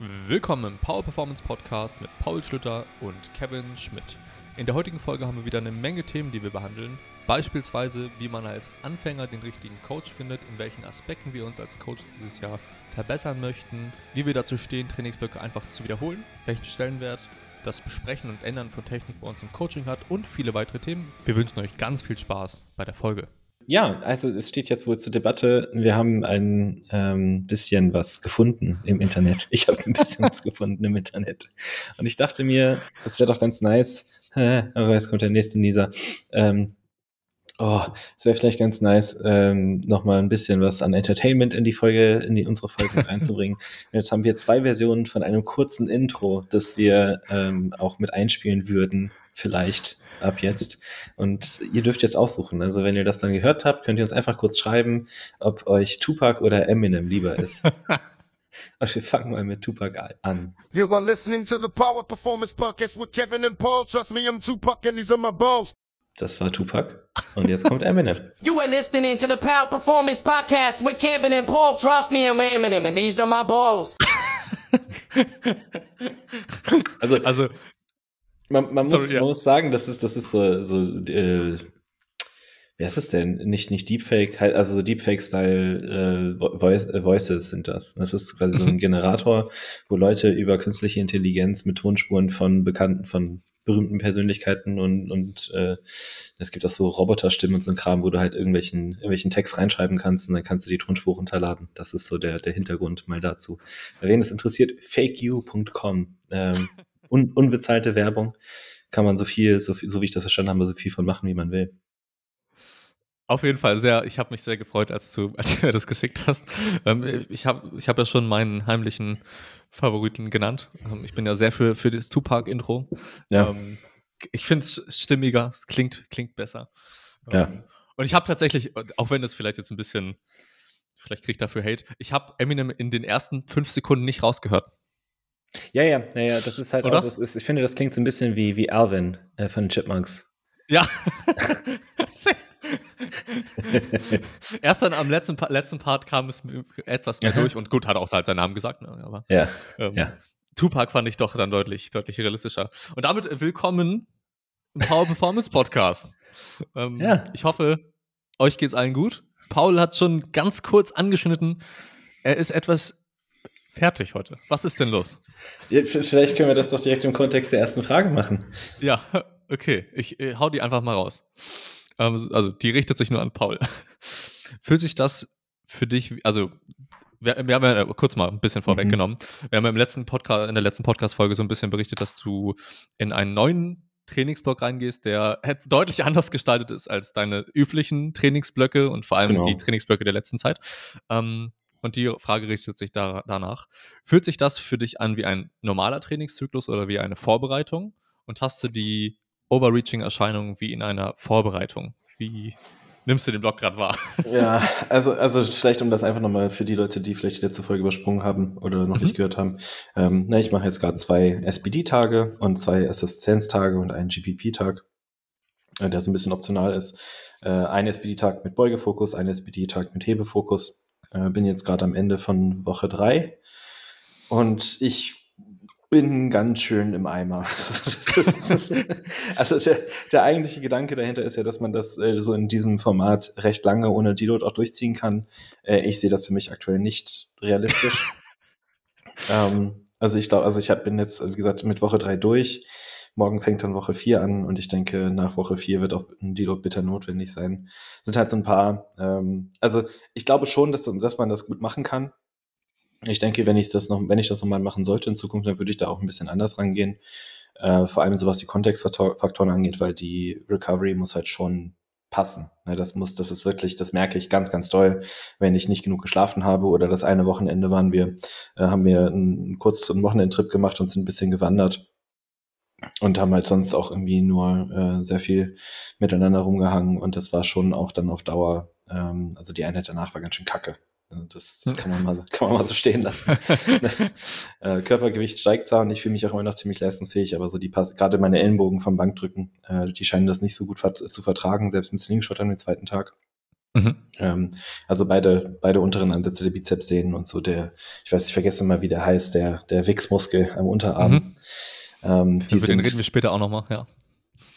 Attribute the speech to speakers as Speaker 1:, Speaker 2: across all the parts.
Speaker 1: Willkommen im Power Performance Podcast mit Paul Schlüter und Kevin Schmidt. In der heutigen Folge haben wir wieder eine Menge Themen, die wir behandeln. Beispielsweise, wie man als Anfänger den richtigen Coach findet, in welchen Aspekten wir uns als Coach dieses Jahr verbessern möchten, wie wir dazu stehen, Trainingsblöcke einfach zu wiederholen, welchen Stellenwert das Besprechen und Ändern von Technik bei uns im Coaching hat und viele weitere Themen. Wir wünschen euch ganz viel Spaß bei der Folge.
Speaker 2: Ja, also es steht jetzt wohl zur Debatte, wir haben ein ähm, bisschen was gefunden im Internet. Ich habe ein bisschen was gefunden im Internet. Und ich dachte mir, das wäre doch ganz nice. Aber jetzt kommt der nächste Nieser. Ähm, oh, es wäre vielleicht ganz nice, ähm, nochmal ein bisschen was an Entertainment in die Folge, in die unsere Folge reinzubringen. Und jetzt haben wir zwei Versionen von einem kurzen Intro, das wir ähm, auch mit einspielen würden, vielleicht ab jetzt. Und ihr dürft jetzt aussuchen. Also wenn ihr das dann gehört habt, könnt ihr uns einfach kurz schreiben, ob euch Tupac oder Eminem lieber ist. Also wir fangen mal mit Tupac an. You are listening to the Power Performance Podcast with Kevin and Paul. Trust me, I'm Tupac and these are my balls. Das war Tupac. Und jetzt kommt Eminem. You are listening to the Power Performance Podcast with Kevin and Paul. Trust me, I'm Eminem and these are my balls. also, also man, man, Sorry, muss, ja. man muss sagen, das ist, das ist so, so äh, wer ist es denn? Nicht, nicht Deepfake, also so Deepfake-Style äh, Voice, äh, Voices sind das. Das ist quasi so ein Generator, wo Leute über künstliche Intelligenz mit Tonspuren von bekannten, von berühmten Persönlichkeiten und, und äh, es gibt auch so Roboterstimmen und so ein Kram, wo du halt irgendwelchen, irgendwelchen Text reinschreiben kannst und dann kannst du die Tonspur runterladen. Das ist so der, der Hintergrund mal dazu. Wen das interessiert, fakeyou.com. Ähm, un, unbezahlte Werbung. Kann man so viel, so viel, so wie ich das verstanden habe, so viel von machen, wie man will.
Speaker 1: Auf jeden Fall sehr, ich habe mich sehr gefreut, als du, als du mir das geschickt hast. Ähm, ich habe ich hab ja schon meinen heimlichen Favoriten genannt. Ähm, ich bin ja sehr für, für das Tupac-Intro. Ja. Ähm, ich finde es stimmiger, es klingt, klingt besser. Ja. Ähm, und ich habe tatsächlich, auch wenn das vielleicht jetzt ein bisschen, vielleicht kriege ich dafür Hate, ich habe Eminem in den ersten fünf Sekunden nicht rausgehört.
Speaker 2: Ja, ja, naja, das ist halt Oder? auch, das ist, ich finde, das klingt so ein bisschen wie, wie Alvin äh, von den Chipmunks.
Speaker 1: Ja. Erst dann am letzten, letzten Part kam es etwas mehr durch und gut, hat auch halt seinen Namen gesagt, ne, aber
Speaker 2: ja, ähm, ja.
Speaker 1: Tupac fand ich doch dann deutlich, deutlich realistischer. Und damit willkommen im Power Performance Podcast. Ähm, ja. Ich hoffe, euch geht's allen gut. Paul hat schon ganz kurz angeschnitten. Er ist etwas fertig heute. Was ist denn los?
Speaker 2: Vielleicht können wir das doch direkt im Kontext der ersten Frage machen.
Speaker 1: Ja, okay. Ich äh, hau die einfach mal raus. Ähm, also, die richtet sich nur an Paul. Fühlt sich das für dich, also wir, wir haben ja äh, kurz mal ein bisschen mhm. vorweggenommen. Mhm. Wir haben ja im letzten Podcast, in der letzten Podcast-Folge so ein bisschen berichtet, dass du in einen neuen Trainingsblock reingehst, der deutlich anders gestaltet ist als deine üblichen Trainingsblöcke und vor allem genau. die Trainingsblöcke der letzten Zeit. Ähm, und die Frage richtet sich da, danach. Fühlt sich das für dich an wie ein normaler Trainingszyklus oder wie eine Vorbereitung? Und hast du die Overreaching-Erscheinungen wie in einer Vorbereitung? Wie nimmst du den Blog gerade wahr?
Speaker 2: Ja, also, also vielleicht um das einfach nochmal für die Leute, die vielleicht die letzte Folge übersprungen haben oder noch mhm. nicht gehört haben. Ähm, na, ich mache jetzt gerade zwei SPD-Tage und zwei Assistenztage und einen GPP-Tag, äh, der so ein bisschen optional ist. Äh, ein SPD-Tag mit Beugefokus, ein SPD-Tag mit Hebefokus. Äh, bin jetzt gerade am Ende von Woche drei und ich bin ganz schön im Eimer. also der, der, eigentliche Gedanke dahinter ist ja, dass man das äh, so in diesem Format recht lange ohne Deload auch durchziehen kann. Äh, ich sehe das für mich aktuell nicht realistisch. ähm, also ich glaube, also ich hab, bin jetzt, wie gesagt, mit Woche drei durch. Morgen fängt dann Woche 4 an und ich denke, nach Woche 4 wird auch ein Deload bitter notwendig sein. Sind halt so ein paar, ähm, also ich glaube schon, dass, dass man das gut machen kann. Ich denke, wenn ich das noch, wenn ich das nochmal machen sollte in Zukunft, dann würde ich da auch ein bisschen anders rangehen. Äh, vor allem so was die Kontextfaktoren angeht, weil die Recovery muss halt schon passen. Ne, das muss, das ist wirklich, das merke ich ganz, ganz toll, wenn ich nicht genug geschlafen habe oder das eine Wochenende waren wir, äh, haben wir einen kurzen Wochenendtrip gemacht und sind ein bisschen gewandert und haben halt sonst auch irgendwie nur äh, sehr viel miteinander rumgehangen und das war schon auch dann auf Dauer, ähm, also die Einheit danach war ganz schön kacke. Also das, das kann man mal, kann man mal so stehen lassen. äh, Körpergewicht steigt zwar und ich fühle mich auch immer noch ziemlich leistungsfähig, aber so die gerade meine Ellenbogen vom Bankdrücken, äh, die scheinen das nicht so gut vert zu vertragen, selbst mit Slingshot an dem zweiten Tag. Mhm. Ähm, also beide, beide unteren Ansätze der Bizepssehnen und so der, ich weiß, ich vergesse mal, wie der heißt, der, der Wix-Muskel am Unterarm. Mhm.
Speaker 1: Ähm, die Über sind, den reden wir später auch nochmal, ja.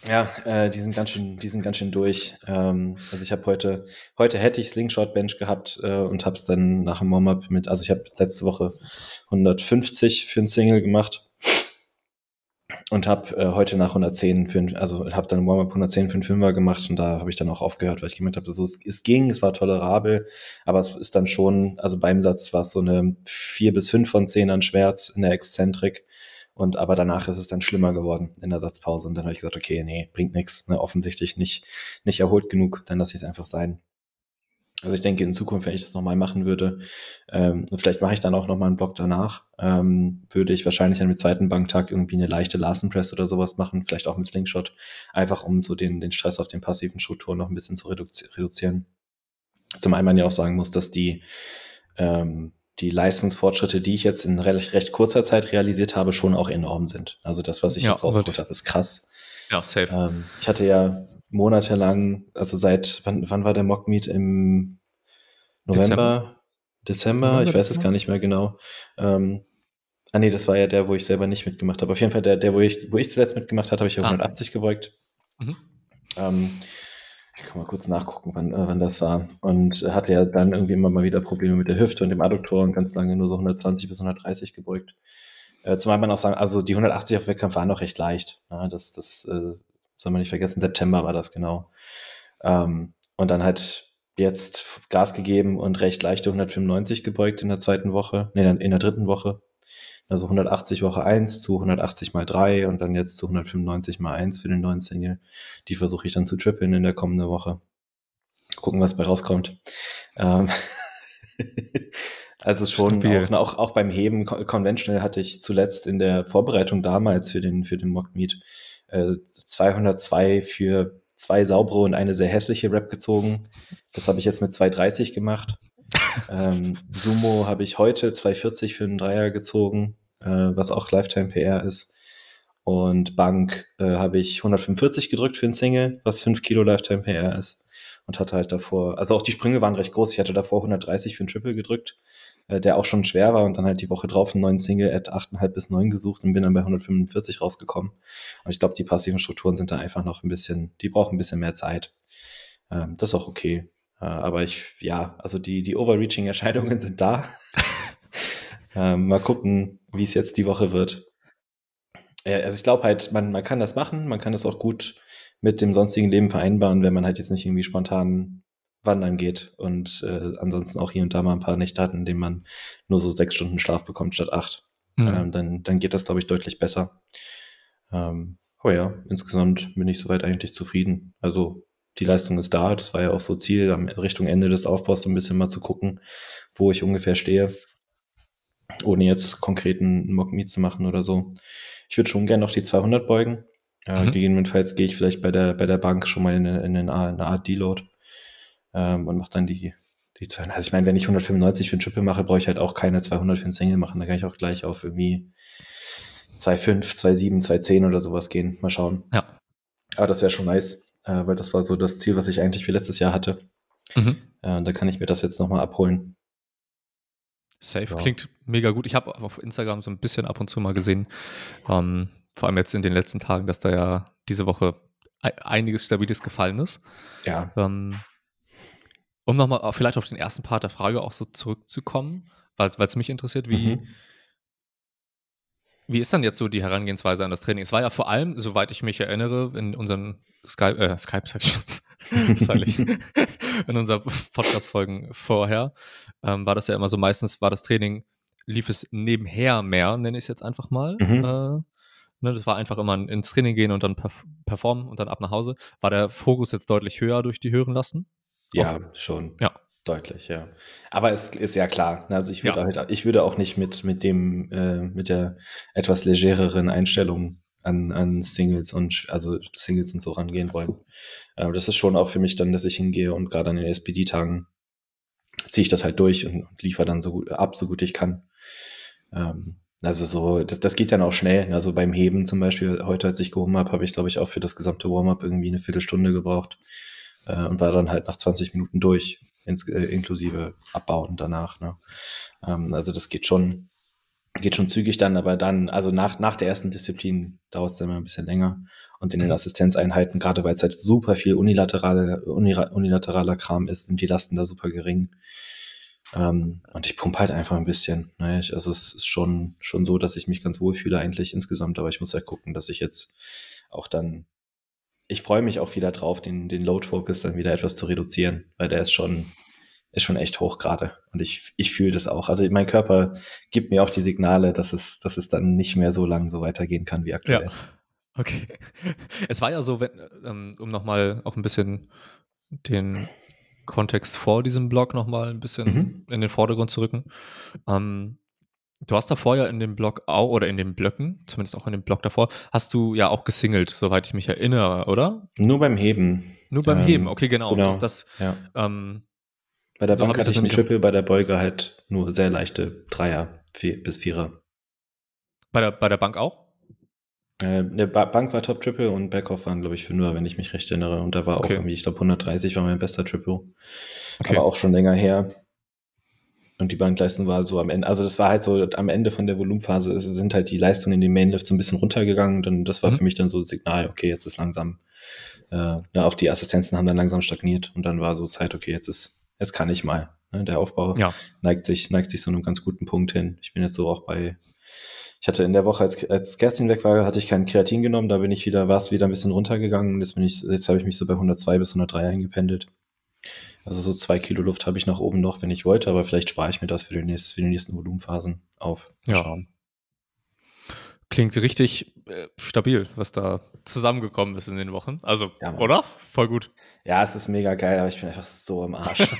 Speaker 2: Ja, äh, die sind ganz schön, die sind ganz schön durch. Ähm, also ich habe heute, heute hätte ich Slingshot Bench gehabt äh, und habe es dann nach dem Warm-up mit, also ich habe letzte Woche 150 für ein Single gemacht und habe äh, heute nach 110 für ein, also habe dann Warm-up 110 für einen Fünfer gemacht und da habe ich dann auch aufgehört, weil ich gemerkt habe, so, es, es ging, es war tolerabel, aber es ist dann schon, also beim Satz war es so eine 4 bis 5 von 10 an Schmerz in der Exzentrik und aber danach ist es dann schlimmer geworden in der Satzpause und dann habe ich gesagt, okay, nee, bringt nichts, ne, offensichtlich nicht nicht erholt genug, dann lasse ich es einfach sein. Also ich denke, in Zukunft, wenn ich das nochmal machen würde, ähm, vielleicht mache ich dann auch nochmal einen Block danach, ähm, würde ich wahrscheinlich dann mit zweiten Banktag irgendwie eine leichte Larsen Press oder sowas machen, vielleicht auch mit Slingshot, einfach um so den, den Stress auf den passiven Strukturen noch ein bisschen zu reduzi reduzieren. Zum einen man ja auch sagen muss, dass die, ähm, die Leistungsfortschritte, die ich jetzt in recht, recht kurzer Zeit realisiert habe, schon auch enorm sind. Also das, was ich ja, jetzt rausgeholt habe, ist krass.
Speaker 1: Ja, safe.
Speaker 2: Ähm, ich hatte ja monatelang, also seit, wann, wann war der Mockmeet? Im November, Dezember? Dezember? Ich weiß es gar nicht mehr genau. Ähm, ah nee, das war ja der, wo ich selber nicht mitgemacht habe. Auf jeden Fall der, der wo, ich, wo ich zuletzt mitgemacht habe, habe ich auf ah. 180 gebeugt. Mhm. Ähm, ich kann mal kurz nachgucken, wann, äh, wann das war. Und hatte ja dann irgendwie immer mal wieder Probleme mit der Hüfte und dem Adduktor und ganz lange nur so 120 bis 130 gebeugt. Äh, zumal man auch sagen, also die 180 auf Wettkampf waren noch recht leicht. Ja, das das äh, soll man nicht vergessen, September war das genau. Ähm, und dann halt jetzt Gas gegeben und recht leichte 195 gebeugt in der zweiten Woche, nee, in der dritten Woche. Also 180 Woche 1 zu 180 mal 3 und dann jetzt zu 195 mal 1 für den neuen Single. Die versuche ich dann zu trippeln in der kommenden Woche. Gucken, was bei rauskommt. Ähm also schon auch, auch, auch beim Heben conventional hatte ich zuletzt in der Vorbereitung damals für den, für den Mock Meet äh, 202 für zwei saubere und eine sehr hässliche Rap gezogen. Das habe ich jetzt mit 230 gemacht. Ähm, Sumo habe ich heute 240 für einen Dreier gezogen, äh, was auch Lifetime PR ist. Und Bank äh, habe ich 145 gedrückt für einen Single, was 5 Kilo Lifetime PR ist. Und hatte halt davor, also auch die Sprünge waren recht groß. Ich hatte davor 130 für einen Triple gedrückt äh, der auch schon schwer war und dann halt die Woche drauf einen neuen Single at 8,5 bis 9 gesucht und bin dann bei 145 rausgekommen. Und ich glaube, die passiven Strukturen sind da einfach noch ein bisschen, die brauchen ein bisschen mehr Zeit. Ähm, das ist auch okay. Äh, aber ich, ja, also die, die Overreaching-Erscheinungen sind da. ähm, mal gucken, wie es jetzt die Woche wird. Ja, also ich glaube halt, man, man kann das machen, man kann das auch gut mit dem sonstigen Leben vereinbaren, wenn man halt jetzt nicht irgendwie spontan wandern geht und äh, ansonsten auch hier und da mal ein paar Nächte hat, in denen man nur so sechs Stunden Schlaf bekommt statt acht, mhm. ähm, dann, dann geht das, glaube ich, deutlich besser. Ähm, aber ja, insgesamt bin ich soweit eigentlich zufrieden. Also die Leistung ist da. Das war ja auch so Ziel, am Richtung Ende des Aufbaus so ein bisschen mal zu gucken, wo ich ungefähr stehe, ohne jetzt konkreten Mock Meet zu machen oder so. Ich würde schon gerne noch die 200 beugen. Äh, mhm. Gegebenenfalls gehe ich vielleicht bei der, bei der Bank schon mal in eine, in eine, eine Art Deload ähm, und mache dann die, die 200. Also ich meine, wenn ich 195 für ein Triple mache, brauche ich halt auch keine 200 für ein Single machen. Da kann ich auch gleich auf irgendwie 2,5, 2,7, 2,10 oder sowas gehen. Mal schauen.
Speaker 1: Ja.
Speaker 2: Aber das wäre schon nice, äh, weil das war so das Ziel, was ich eigentlich für letztes Jahr hatte. Mhm. Äh, da kann ich mir das jetzt nochmal abholen.
Speaker 1: Safe, ja. klingt mega gut. Ich habe auf Instagram so ein bisschen ab und zu mal gesehen, ähm, vor allem jetzt in den letzten Tagen, dass da ja diese Woche einiges Stabiles gefallen ist.
Speaker 2: Ja.
Speaker 1: Ähm, um nochmal vielleicht auf den ersten Part der Frage auch so zurückzukommen, weil es mich interessiert, wie, mhm. Wie ist dann jetzt so die Herangehensweise an das Training? Es war ja vor allem, soweit ich mich erinnere, in unseren Skype, äh, Skype sag ich wahrscheinlich, in unseren Podcast-Folgen vorher, ähm, war das ja immer so, meistens war das Training, lief es nebenher mehr, nenne ich es jetzt einfach mal. Mhm. Äh, Ne, das war einfach immer ins Training gehen und dann performen und dann ab nach Hause. War der Fokus jetzt deutlich höher durch die höheren Lasten?
Speaker 2: Ja, Auf, schon.
Speaker 1: Ja.
Speaker 2: Deutlich, ja. Aber es ist ja klar. Also ich würde ja. halt, ich würde auch nicht mit, mit dem, äh, mit der etwas legereren Einstellung an, an Singles und also Singles und so rangehen wollen. Aber das ist schon auch für mich dann, dass ich hingehe und gerade an den SPD-Tagen ziehe ich das halt durch und, und liefere dann so gut ab, so gut ich kann. Ähm, also so, das, das geht dann auch schnell. Also beim Heben zum Beispiel, heute als ich gehoben habe, habe ich, glaube ich, auch für das gesamte Warm-up irgendwie eine Viertelstunde gebraucht. Äh, und war dann halt nach 20 Minuten durch, ins, äh, inklusive Abbauen danach. Ne? Ähm, also das geht schon, geht schon zügig dann, aber dann, also nach, nach der ersten Disziplin dauert es dann immer ein bisschen länger. Und in den mhm. Assistenzeinheiten, gerade weil es halt super viel unilaterale, unilateraler Kram ist, sind die Lasten da super gering. Ähm, und ich pumpe halt einfach ein bisschen. Ne? Ich, also es ist schon, schon so, dass ich mich ganz wohl fühle eigentlich insgesamt, aber ich muss halt gucken, dass ich jetzt auch dann, ich freue mich auch wieder drauf, den, den Load Focus dann wieder etwas zu reduzieren, weil der ist schon, ist schon echt hoch gerade. Und ich, ich fühle das auch. Also mein Körper gibt mir auch die Signale, dass es, dass es dann nicht mehr so lang so weitergehen kann wie aktuell. Ja.
Speaker 1: Okay. Es war ja so, wenn, ähm, um nochmal auch ein bisschen den Kontext vor diesem Blog nochmal ein bisschen mhm. in den Vordergrund zu rücken. Ähm, du hast davor ja in dem Blog auch, oder in den Blöcken, zumindest auch in dem Blog davor, hast du ja auch gesingelt, soweit ich mich erinnere, oder?
Speaker 2: Nur beim Heben.
Speaker 1: Nur beim ähm, Heben, okay, genau.
Speaker 2: genau. Das, das,
Speaker 1: ja. ähm,
Speaker 2: bei der so Bank hatte ich einen Triple, bei der Beuge halt nur sehr leichte Dreier vier, bis Vierer.
Speaker 1: Bei der, bei der Bank auch?
Speaker 2: Äh, der Bank war Top Triple und Backoff waren, glaube ich, Fünfer, wenn ich mich recht erinnere. Und da war okay. auch irgendwie, ich glaube, 130 war mein bester Triple. Okay. Aber auch schon länger her. Und die Bankleistung war so am Ende, also das war halt so am Ende von der Volumenphase, sind halt die Leistungen in den Mainlift so ein bisschen runtergegangen. Und das war mhm. für mich dann so ein Signal, okay, jetzt ist langsam, äh, ja, auch die Assistenzen haben dann langsam stagniert und dann war so Zeit, okay, jetzt ist, jetzt kann ich mal. Ne? Der Aufbau ja. neigt sich, neigt sich so einem ganz guten Punkt hin. Ich bin jetzt so auch bei ich hatte in der Woche, als, als Kerstin weg war, hatte ich keinen Kreatin genommen, da bin ich wieder, war es wieder ein bisschen runtergegangen. Jetzt bin ich, jetzt habe ich mich so bei 102 bis 103 eingependelt. Also so zwei Kilo Luft habe ich nach oben noch, wenn ich wollte, aber vielleicht spare ich mir das für die, nächsten, für die nächsten Volumenphasen auf.
Speaker 1: Ja. Schauen. Klingt richtig äh, stabil, was da zusammengekommen ist in den Wochen. Also, ja, oder? Voll gut.
Speaker 2: Ja, es ist mega geil, aber ich bin einfach so am Arsch.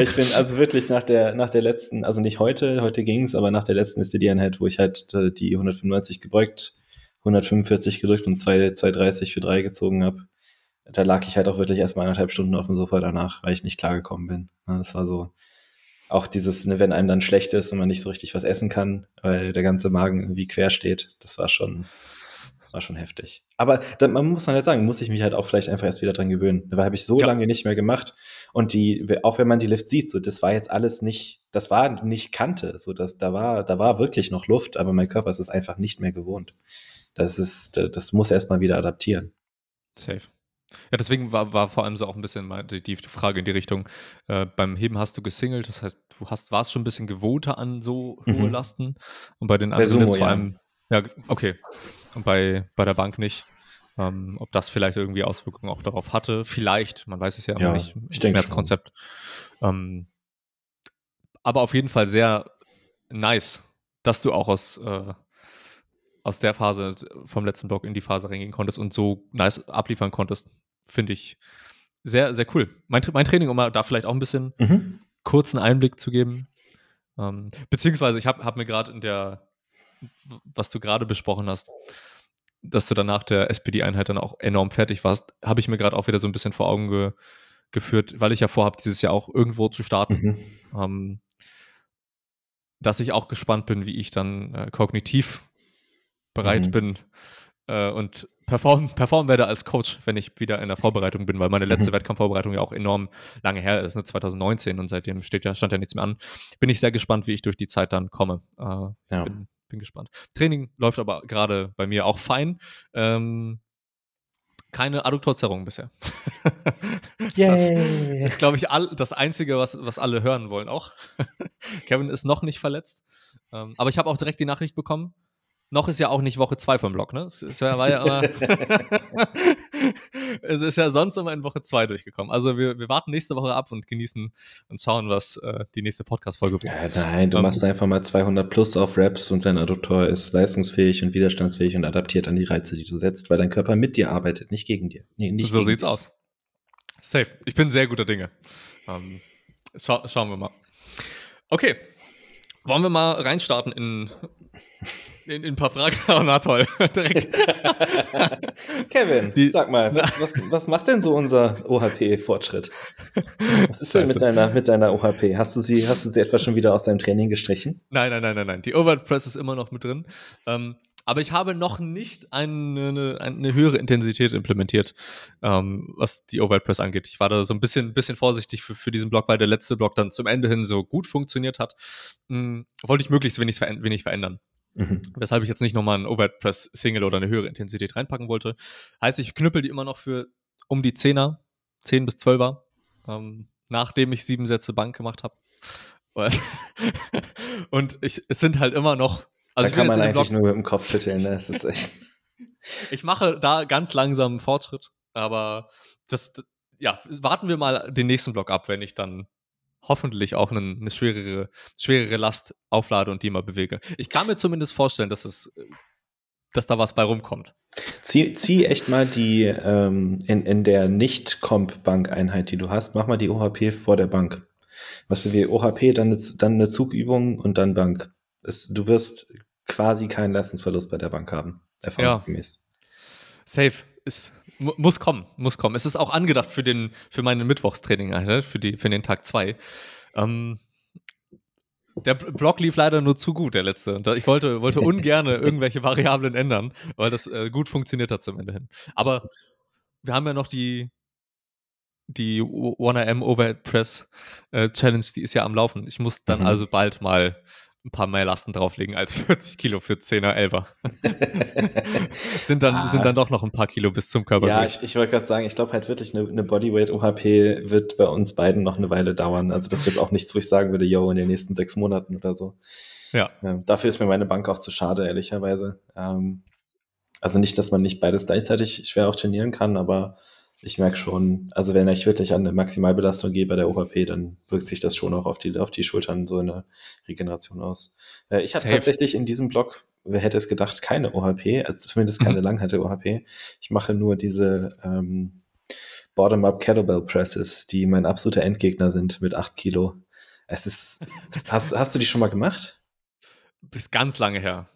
Speaker 2: ich bin also wirklich nach der, nach der letzten, also nicht heute, heute ging es, aber nach der letzten SPD-Einheit, wo ich halt äh, die 195 gebeugt, 145 gedrückt und 230 für 3 gezogen habe, da lag ich halt auch wirklich erstmal anderthalb Stunden auf dem Sofa danach, weil ich nicht klargekommen bin. Das war so, auch dieses, ne, wenn einem dann schlecht ist und man nicht so richtig was essen kann, weil der ganze Magen irgendwie quer steht, das war schon, war schon heftig. Aber dann, man muss dann halt sagen, muss ich mich halt auch vielleicht einfach erst wieder dran gewöhnen. Da habe ich so ja. lange nicht mehr gemacht. Und die, auch wenn man die Lift sieht, so, das war jetzt alles nicht, das war nicht Kante. So, das, da war, da war wirklich noch Luft, aber mein Körper ist es einfach nicht mehr gewohnt. Das ist, das muss erst mal wieder adaptieren.
Speaker 1: Safe. Ja, deswegen war, war vor allem so auch ein bisschen die, die Frage in die Richtung, äh, beim Heben hast du gesingelt, das heißt, du hast, warst schon ein bisschen gewohnter an so hohe mhm. Lasten und bei den bei anderen Sumo, vor allem, ja. ja, okay, und bei, bei der Bank nicht. Ähm, ob das vielleicht irgendwie Auswirkungen auch darauf hatte, vielleicht, man weiß es ja,
Speaker 2: ja
Speaker 1: nicht,
Speaker 2: ich denke
Speaker 1: Schmerzkonzept. Ähm, aber auf jeden Fall sehr nice, dass du auch aus äh, aus der Phase vom letzten Block in die Phase reingehen konntest und so nice abliefern konntest, finde ich sehr, sehr cool. Mein, mein Training, um mal da vielleicht auch ein bisschen mhm. kurzen Einblick zu geben, ähm, beziehungsweise ich habe hab mir gerade in der, was du gerade besprochen hast, dass du dann nach der SPD-Einheit dann auch enorm fertig warst, habe ich mir gerade auch wieder so ein bisschen vor Augen ge geführt, weil ich ja vorhabe, dieses Jahr auch irgendwo zu starten. Mhm. Ähm, dass ich auch gespannt bin, wie ich dann äh, kognitiv bereit mhm. bin äh, und performen perform werde als Coach, wenn ich wieder in der Vorbereitung bin, weil meine letzte mhm. Wettkampfvorbereitung ja auch enorm lange her ist, ne, 2019 und seitdem steht ja, stand ja nichts mehr an. Bin ich sehr gespannt, wie ich durch die Zeit dann komme. Äh, ja. bin, bin gespannt. Training läuft aber gerade bei mir auch fein. Ähm, keine Adduktorzerrung bisher. Yay. Das ist, glaube ich, all, das Einzige, was, was alle hören wollen auch. Kevin ist noch nicht verletzt. Ähm, aber ich habe auch direkt die Nachricht bekommen, noch ist ja auch nicht Woche 2 vom Blog, ne? Es ist ja, war ja immer. es ist ja sonst immer in Woche 2 durchgekommen. Also wir, wir warten nächste Woche ab und genießen und schauen, was äh, die nächste Podcast-Folge
Speaker 2: bringt. Ja, nein, du um, machst einfach mal 200 plus auf Raps und dein Adduktor ist leistungsfähig und widerstandsfähig und adaptiert an die Reize, die du setzt, weil dein Körper mit dir arbeitet, nicht gegen dir.
Speaker 1: Nee, nicht so sieht's dir. aus. Safe. Ich bin sehr guter Dinge. Um, scha schauen wir mal. Okay. Wollen wir mal reinstarten in in, in ein paar Fragen. Oh, na toll. Direkt.
Speaker 2: Kevin, Die, sag mal, was, was, was, macht denn so unser OHP-Fortschritt? Was ist denn mit deiner, mit deiner OHP? Hast du, sie, hast du sie etwa schon wieder aus deinem Training gestrichen?
Speaker 1: Nein, nein, nein, nein, nein. Die Overhead Press ist immer noch mit drin. Ähm, aber ich habe noch nicht eine, eine, eine höhere Intensität implementiert, ähm, was die Overhead angeht. Ich war da so ein bisschen, bisschen vorsichtig für, für diesen Block, weil der letzte Block dann zum Ende hin so gut funktioniert hat. Hm, wollte ich möglichst wenig, wenig verändern. Mhm. Weshalb ich jetzt nicht nochmal einen Overhead Press Single oder eine höhere Intensität reinpacken wollte. Heißt, ich knüppel die immer noch für um die 10er, 10 bis 12er, ähm, nachdem ich sieben Sätze Bank gemacht habe. Und ich, es sind halt immer noch
Speaker 2: also da kann man eigentlich nur mit dem Kopf schütteln, ne? Das ist echt.
Speaker 1: ich mache da ganz langsam einen Fortschritt, aber das, ja, warten wir mal den nächsten Block ab, wenn ich dann hoffentlich auch eine, eine schwerere, schwerere Last auflade und die mal bewege. Ich kann mir zumindest vorstellen, dass es, dass da was bei rumkommt.
Speaker 2: Zieh, zieh echt mal die ähm, in, in der Nicht-Comp-Bank-Einheit, die du hast, mach mal die OHP vor der Bank. Weißt du, wie OHP, dann eine, dann eine Zugübung und dann Bank. Es, du wirst quasi keinen Leistungsverlust bei der Bank haben, erfahrungsgemäß. Ja.
Speaker 1: Safe. Es muss kommen, muss kommen. Es ist auch angedacht für den, für meine Mittwochstraining, ne? für, die, für den Tag 2. Ähm, der Block lief leider nur zu gut, der letzte. Ich wollte, wollte ungern irgendwelche Variablen ändern, weil das äh, gut funktioniert hat zum Ende hin. Aber wir haben ja noch die, die 1AM Overhead Press äh, Challenge, die ist ja am Laufen. Ich muss dann mhm. also bald mal ein paar mehr Lasten drauflegen als 40 Kilo für 10er, 11er. sind, dann, ah. sind dann doch noch ein paar Kilo bis zum Körper.
Speaker 2: Ja, ich, ich wollte gerade sagen, ich glaube halt wirklich, eine, eine Bodyweight-OHP wird bei uns beiden noch eine Weile dauern. Also das ist jetzt auch nichts, wo ich sagen würde, yo, in den nächsten sechs Monaten oder so. Ja. Ähm, dafür ist mir meine Bank auch zu schade, ehrlicherweise. Ähm, also nicht, dass man nicht beides gleichzeitig schwer auch trainieren kann, aber ich merke schon, also wenn ich wirklich an eine Maximalbelastung gehe bei der OHP, dann wirkt sich das schon auch auf die, auf die Schultern so eine Regeneration aus. Äh, ich habe tatsächlich in diesem Blog, wer hätte es gedacht, keine OHP, also zumindest keine mhm. langhette OHP. Ich mache nur diese ähm, Bottom-up Kettlebell Presses, die mein absoluter Endgegner sind mit 8 Kilo. Es ist, hast, hast du die schon mal gemacht?
Speaker 1: Bis ganz lange her.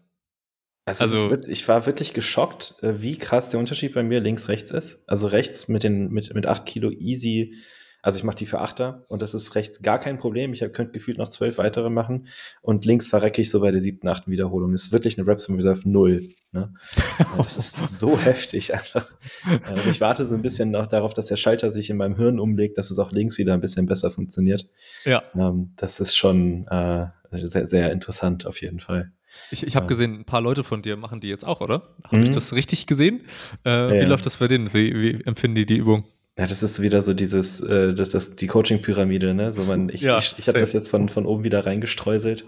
Speaker 2: Also, also wird, ich war wirklich geschockt, äh, wie krass der Unterschied bei mir links-rechts ist. Also rechts mit den mit, mit 8 Kilo easy. Also ich mache die für Achter und das ist rechts gar kein Problem. Ich könnte gefühlt noch zwölf weitere machen und links verrecke ich so bei der siebten, achten Wiederholung. Das ist wirklich eine Reps Reserve null. Ne? Das ist so heftig einfach. Und ich warte so ein bisschen noch darauf, dass der Schalter sich in meinem Hirn umlegt, dass es auch links wieder ein bisschen besser funktioniert. Ja. Ähm, das ist schon äh, sehr, sehr interessant auf jeden Fall.
Speaker 1: Ich, ich habe ja. gesehen, ein paar Leute von dir machen die jetzt auch, oder? Habe mhm. ich das richtig gesehen? Äh, ja. Wie läuft das bei denen? Wie, wie, empfinden die die Übung?
Speaker 2: Ja, das ist wieder so dieses, äh, das, das, die Coaching-Pyramide, ne? So man, ich, ja, ich, ich habe das jetzt von, von oben wieder reingestreuselt.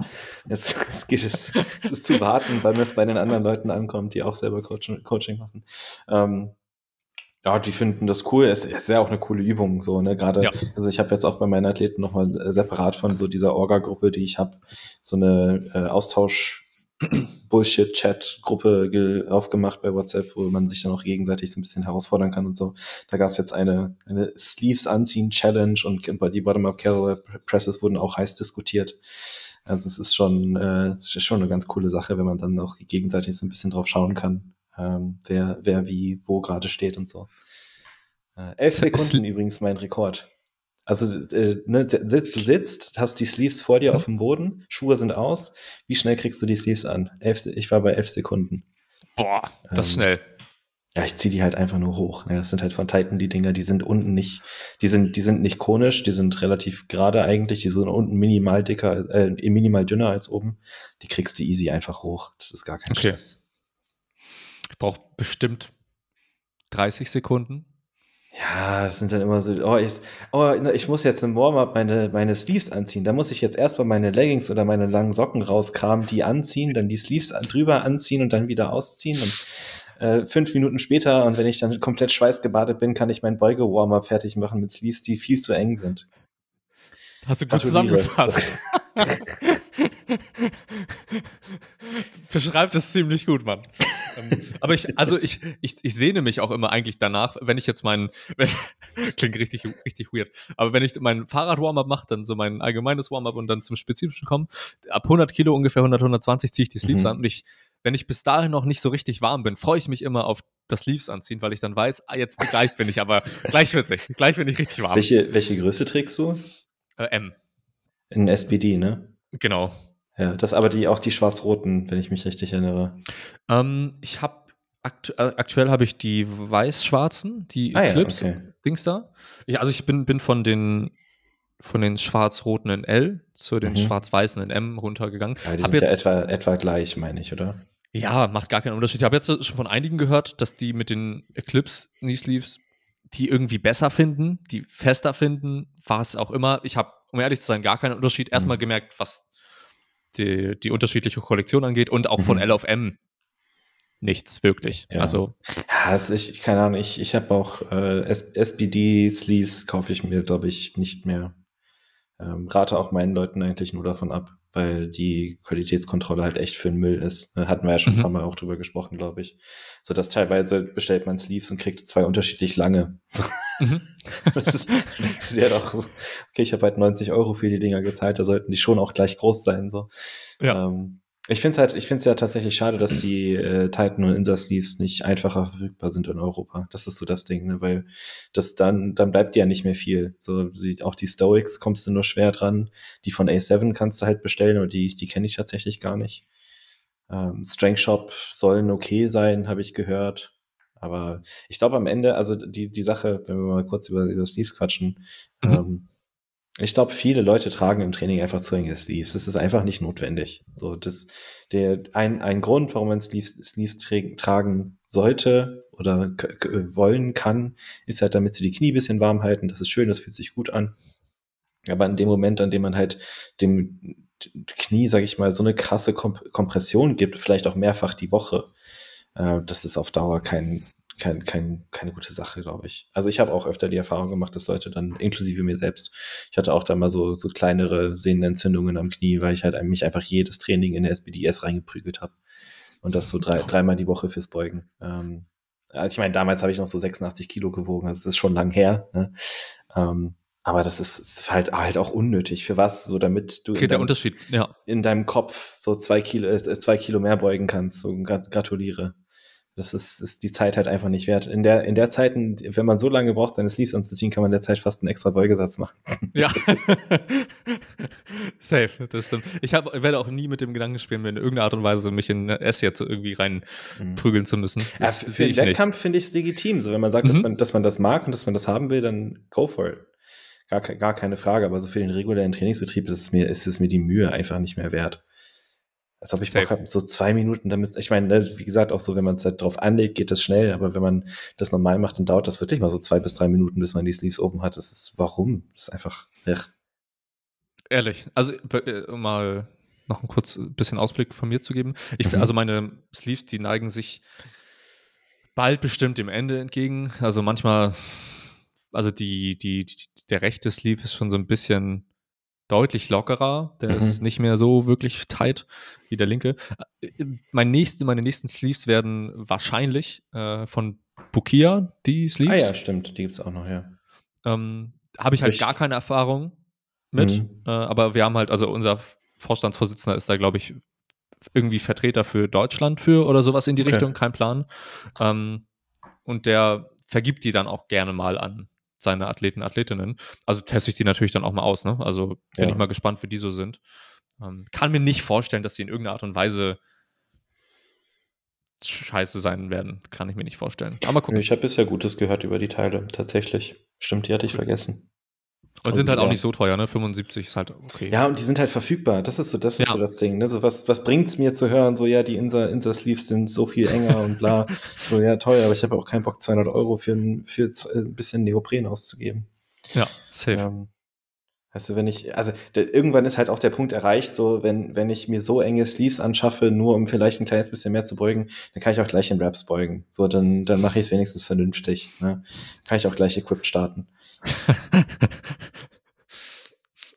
Speaker 2: Jetzt, jetzt geht es, es ist zu warten, weil es bei den anderen Leuten ankommt, die auch selber Coaching, Coaching machen. Ähm, ja, die finden das cool. Es ist ja auch eine coole Übung, so, ne? Gerade, ja. also ich habe jetzt auch bei meinen Athleten nochmal äh, separat von so dieser Orga-Gruppe, die ich habe, so eine äh, Austausch- Bullshit-Chat-Gruppe aufgemacht bei WhatsApp, wo man sich dann auch gegenseitig so ein bisschen herausfordern kann und so. Da gab es jetzt eine, eine Sleeves anziehen Challenge und die Bottom-up Kettlebell Presses wurden auch heiß diskutiert. Also es ist schon, äh, es ist schon eine ganz coole Sache, wenn man dann auch gegenseitig so ein bisschen drauf schauen kann, ähm, wer, wer wie wo gerade steht und so. Äh, elf Sekunden übrigens mein Rekord. Also äh, ne, sitzt, sitzt, hast die Sleeves vor dir mhm. auf dem Boden, Schuhe sind aus. Wie schnell kriegst du die Sleeves an? Elf, ich war bei elf Sekunden.
Speaker 1: Boah, das ähm, schnell.
Speaker 2: Ja, ich ziehe die halt einfach nur hoch. Ja, das sind halt von Titan die Dinger, die sind unten nicht, die sind, die sind nicht konisch, die sind relativ gerade eigentlich, die sind unten minimal dicker, äh, minimal dünner als oben. Die kriegst du easy einfach hoch. Das ist gar kein okay. Stress.
Speaker 1: Ich brauche bestimmt 30 Sekunden,
Speaker 2: ja, das sind dann immer so, oh, ich, oh, ich muss jetzt im Warm-up meine, meine Sleeves anziehen. Da muss ich jetzt erstmal meine Leggings oder meine langen Socken rauskramen, die anziehen, dann die Sleeves drüber anziehen und dann wieder ausziehen. Und äh, fünf Minuten später, und wenn ich dann komplett schweißgebadet bin, kann ich mein Beuge-Warm-up fertig machen mit Sleeves, die viel zu eng sind.
Speaker 1: Hast du gut zusammengefasst. Beschreibt es ziemlich gut, Mann. Ähm, aber ich, also ich, ich, ich sehne mich auch immer eigentlich danach, wenn ich jetzt meinen, wenn, klingt richtig, richtig weird, aber wenn ich mein Fahrrad-Warm-up mache, dann so mein allgemeines Warm-up und dann zum Spezifischen komme, ab 100 Kilo ungefähr 100, 120 ziehe ich die Sleeves mhm. an und ich, wenn ich bis dahin noch nicht so richtig warm bin, freue ich mich immer auf das Sleeves anziehen, weil ich dann weiß, ah, jetzt gleich bin ich aber, gleich wird's gleich bin ich richtig warm.
Speaker 2: Welche, welche Größe trägst du?
Speaker 1: Äh, M.
Speaker 2: In SPD, ne?
Speaker 1: Genau.
Speaker 2: Ja, das aber die auch die schwarz-roten, wenn ich mich richtig erinnere.
Speaker 1: Ähm, ich habe aktu äh, aktuell habe ich die weiß-schwarzen, die
Speaker 2: Ah ja,
Speaker 1: Eclipse
Speaker 2: okay.
Speaker 1: Dings da. Ich, also ich bin, bin von den von den schwarz-roten in L zu den
Speaker 2: Mhm.
Speaker 1: schwarz-weißen in M runtergegangen.
Speaker 2: Ja, die
Speaker 1: Hab
Speaker 2: sind ja
Speaker 1: jetzt,
Speaker 2: etwa, etwa gleich, meine ich, oder?
Speaker 1: ja, macht gar keinen Unterschied. Ich habe jetzt schon von einigen gehört, dass die mit den Eclipse Knee Sleeves die irgendwie besser finden, die fester finden, was auch immer. Ich habe, um ehrlich zu sein, gar keinen Unterschied. Erstmal
Speaker 2: Mhm.
Speaker 1: gemerkt, was die, die unterschiedliche Kollektion angeht und auch von
Speaker 2: Mhm.
Speaker 1: L auf M nichts wirklich.
Speaker 2: Ja.
Speaker 1: Also
Speaker 2: Ja, ist, ich, keine Ahnung, ich, ich habe auch äh, S- SBD-Sleeves kaufe ich mir, glaube ich, nicht mehr. Ähm, rate auch meinen Leuten eigentlich nur davon ab, weil die Qualitätskontrolle halt echt für den Müll ist. Da hatten wir ja schon
Speaker 1: Mhm.
Speaker 2: ein paar Mal auch drüber gesprochen, glaube ich. So dass teilweise bestellt man Sleeves und kriegt zwei unterschiedlich lange.
Speaker 1: mhm.
Speaker 2: Das ist, das ist ja doch so. Okay, ich habe halt 90 Euro für die Dinger gezahlt, da sollten die schon auch gleich groß sein. So.
Speaker 1: Ja.
Speaker 2: Ähm, ich finde es halt, ich finde es ja tatsächlich schade, dass die äh, Titan und Insa Sleeves nicht einfacher verfügbar sind in Europa. Das ist so das Ding, ne? weil das dann, dann bleibt dir ja nicht mehr viel. So, die, auch die Stoics kommst du nur schwer dran. Die von A7 kannst du halt bestellen, aber die, die kenne ich tatsächlich gar nicht. Ähm, Strength Shop sollen okay sein, habe ich gehört. Aber ich glaube am Ende, also die, die Sache, wenn wir mal kurz über, über Sleeves quatschen,
Speaker 1: Mhm.
Speaker 2: ähm, ich glaube, viele Leute tragen im Training einfach zu enge Sleeves. Das ist einfach nicht notwendig. So, das, der, ein, ein Grund, warum man Sleeves, Sleeves tra tragen sollte oder wollen kann, ist halt, damit sie die Knie ein bisschen warm halten. Das ist schön, das fühlt sich gut an. Aber in dem Moment, an dem man halt dem Knie, sag ich mal, so eine krasse Komp Kompression gibt, vielleicht auch mehrfach die Woche, äh, das ist auf Dauer kein, kein, kein, keine gute Sache, glaube ich. Also ich habe auch öfter die Erfahrung gemacht, dass Leute dann, inklusive mir selbst, ich hatte auch da mal so, so kleinere Sehnenentzündungen am Knie, weil ich halt mich einfach jedes Training in der SBDS reingeprügelt habe. Und das so drei, dreimal die Woche fürs Beugen. Ähm, also ich meine, damals habe ich noch so 86 Kilo gewogen, also das ist schon lang her. Ne? Ähm, aber das ist, ist halt, halt auch unnötig. Für was? So damit du in
Speaker 1: Geht der
Speaker 2: deinem,
Speaker 1: Unterschied, ja.
Speaker 2: in deinem Kopf so zwei Kilo, äh, zwei Kilo mehr beugen kannst. So grat gratuliere. Das ist, ist die Zeit halt einfach nicht wert. In der, in der Zeit, wenn man so lange braucht, seine Sleeves anzuziehen, kann man derzeit fast einen extra Beugesatz machen.
Speaker 1: Ja. Safe, das stimmt. Ich hab, werde auch nie mit dem Gedanken spielen, mir in irgendeiner Art und Weise mich in S jetzt irgendwie reinprügeln zu müssen.
Speaker 2: Ja, für den. Wettkampf finde ich es legitim. So, wenn man sagt, dass,
Speaker 1: Mhm.
Speaker 2: man, dass man das mag und dass man das haben will, dann go for it. Gar, gar keine Frage. Aber so für den regulären Trainingsbetrieb ist es mir, ist es mir die Mühe einfach nicht mehr wert. Als ob ich Bock habe, so zwei Minuten damit. Ich meine, ne, wie gesagt, auch so, wenn man es halt drauf anlegt, geht das schnell. Aber wenn man das normal macht, dann dauert das wirklich mal so zwei bis drei Minuten, bis man die Sleeves oben hat. Das ist, warum? Das ist einfach, ach.
Speaker 1: Ehrlich, also äh, um mal noch ein kurz ein bisschen Ausblick von mir zu geben. Ich,
Speaker 2: Mhm.
Speaker 1: Also meine Sleeves, die neigen sich bald bestimmt dem Ende entgegen. Also manchmal, also die, die, die der rechte Sleeve ist schon so ein bisschen deutlich lockerer. Der
Speaker 2: Mhm.
Speaker 1: ist nicht mehr so wirklich tight wie der linke. Mein nächste, meine nächsten Sleeves werden wahrscheinlich äh, von Bukia, die
Speaker 2: Ah
Speaker 1: Sleeves.
Speaker 2: ja, stimmt, die gibt's auch noch, ja.
Speaker 1: Ähm, Habe ich halt gar keine Erfahrung mit.
Speaker 2: Mhm.
Speaker 1: Äh, aber wir haben halt, also unser Vorstandsvorsitzender ist da, glaube ich, irgendwie Vertreter für Deutschland für oder sowas in die
Speaker 2: Okay.
Speaker 1: Richtung, kein Plan. Ähm, und der vergibt die dann auch gerne mal an seine Athleten, Athletinnen. Also teste ich die natürlich dann auch mal aus. Ne? Also bin
Speaker 2: Ja.
Speaker 1: ich mal gespannt, wie die so sind. Ähm, kann mir nicht vorstellen, dass die in irgendeiner Art und Weise scheiße sein werden. Kann ich mir nicht vorstellen. Aber gucken.
Speaker 2: Ich habe bisher Gutes gehört über die Teile, tatsächlich. Stimmt, die hatte ich vergessen.
Speaker 1: Und sind halt auch nicht so teuer, ne? 75 ist halt okay.
Speaker 2: Ja, und die sind halt verfügbar. Das ist so, das ist
Speaker 1: Ja.
Speaker 2: so das Ding. Ne? So was, was bringt's mir zu hören? So, ja, die Insa, Insa Sleeves sind so viel enger und bla. So, ja, teuer, aber ich habe auch keinen Bock, 200 Euro für ein, für z- ein bisschen Neopren auszugeben.
Speaker 1: Ja, safe.
Speaker 2: Ähm, weißt du, wenn ich, also der, irgendwann ist halt auch der Punkt erreicht, so, wenn, wenn ich mir so enge Sleeves anschaffe, nur um vielleicht ein kleines bisschen mehr zu beugen, dann kann ich auch gleich in Raps beugen. So, dann, dann mache ich es wenigstens vernünftig. Ne? Kann ich auch gleich equipped starten.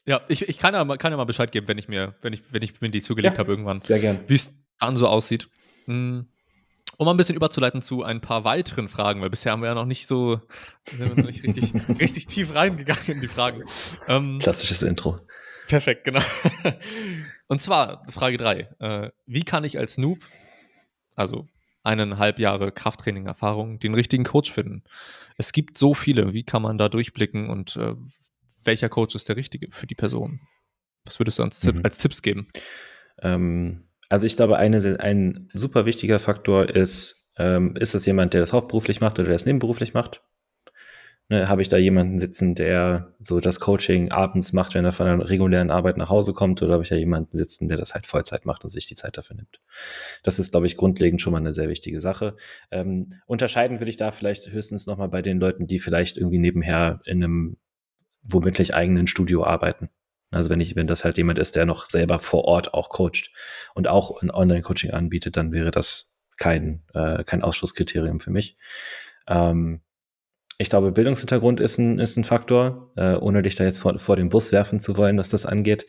Speaker 1: ja, ich, ich kann, ja mal, kann ja mal Bescheid geben, wenn ich mir, wenn ich, wenn ich mir die zugelegt
Speaker 2: Ja.
Speaker 1: habe irgendwann,
Speaker 2: Sehr gern.
Speaker 1: wie es dann so aussieht. Hm, Um mal ein bisschen überzuleiten zu ein paar weiteren Fragen, weil bisher haben wir ja noch nicht so, noch nicht richtig, richtig tief reingegangen in die Fragen. Ähm,
Speaker 2: Klassisches Intro.
Speaker 1: Perfekt, genau. Und zwar Frage 3. Äh, wie kann ich als Noob, also eineinhalb Jahre Krafttraining-Erfahrung, den richtigen Coach finden? Es gibt so viele. Wie kann man da durchblicken und äh, welcher Coach ist der richtige für die Person? Was würdest du als, Tipp,
Speaker 2: Mhm.
Speaker 1: als Tipps geben?
Speaker 2: Ähm, also ich glaube, eine, ein super wichtiger Faktor ist, ähm, ist es jemand, der das hauptberuflich macht oder der das nebenberuflich macht? Ne, Habe ich da jemanden sitzen, der so das Coaching abends macht, wenn er von der regulären Arbeit nach Hause kommt, oder habe ich da jemanden sitzen, der das halt Vollzeit macht und sich die Zeit dafür nimmt? Das ist, glaube ich, grundlegend schon mal eine sehr wichtige Sache. Ähm, unterscheiden würde ich da vielleicht höchstens nochmal bei den Leuten, die vielleicht irgendwie nebenher in einem womöglich eigenen Studio arbeiten. Also wenn ich, wenn das halt jemand ist, der noch selber vor Ort auch coacht und auch ein Online-Coaching anbietet, dann wäre das kein, äh, kein Ausschlusskriterium für mich. Ähm, ich glaube, Bildungshintergrund ist ein, ist ein Faktor, äh, ohne dich da jetzt vor, vor den Bus werfen zu wollen, was das angeht.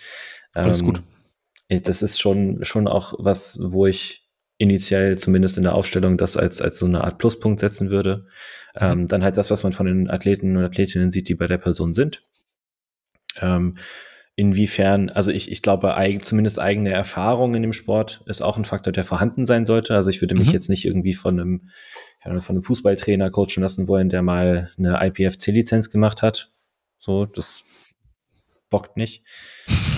Speaker 1: Ähm, Alles gut.
Speaker 2: Das ist schon, schon auch was, wo ich initiell zumindest in der Aufstellung das als, als so eine Art Pluspunkt setzen würde. Mhm. Ähm, dann halt das, was man von den Athleten und Athletinnen sieht, die bei der Person sind. Ähm, inwiefern, also ich, ich glaube, eig, zumindest eigene Erfahrung in dem Sport ist auch ein Faktor, der vorhanden sein sollte. Also ich würde mich mhm. jetzt nicht irgendwie von einem von einem Fußballtrainer coachen lassen wollen, der mal eine IPFC-Lizenz gemacht hat. So, das bockt nicht.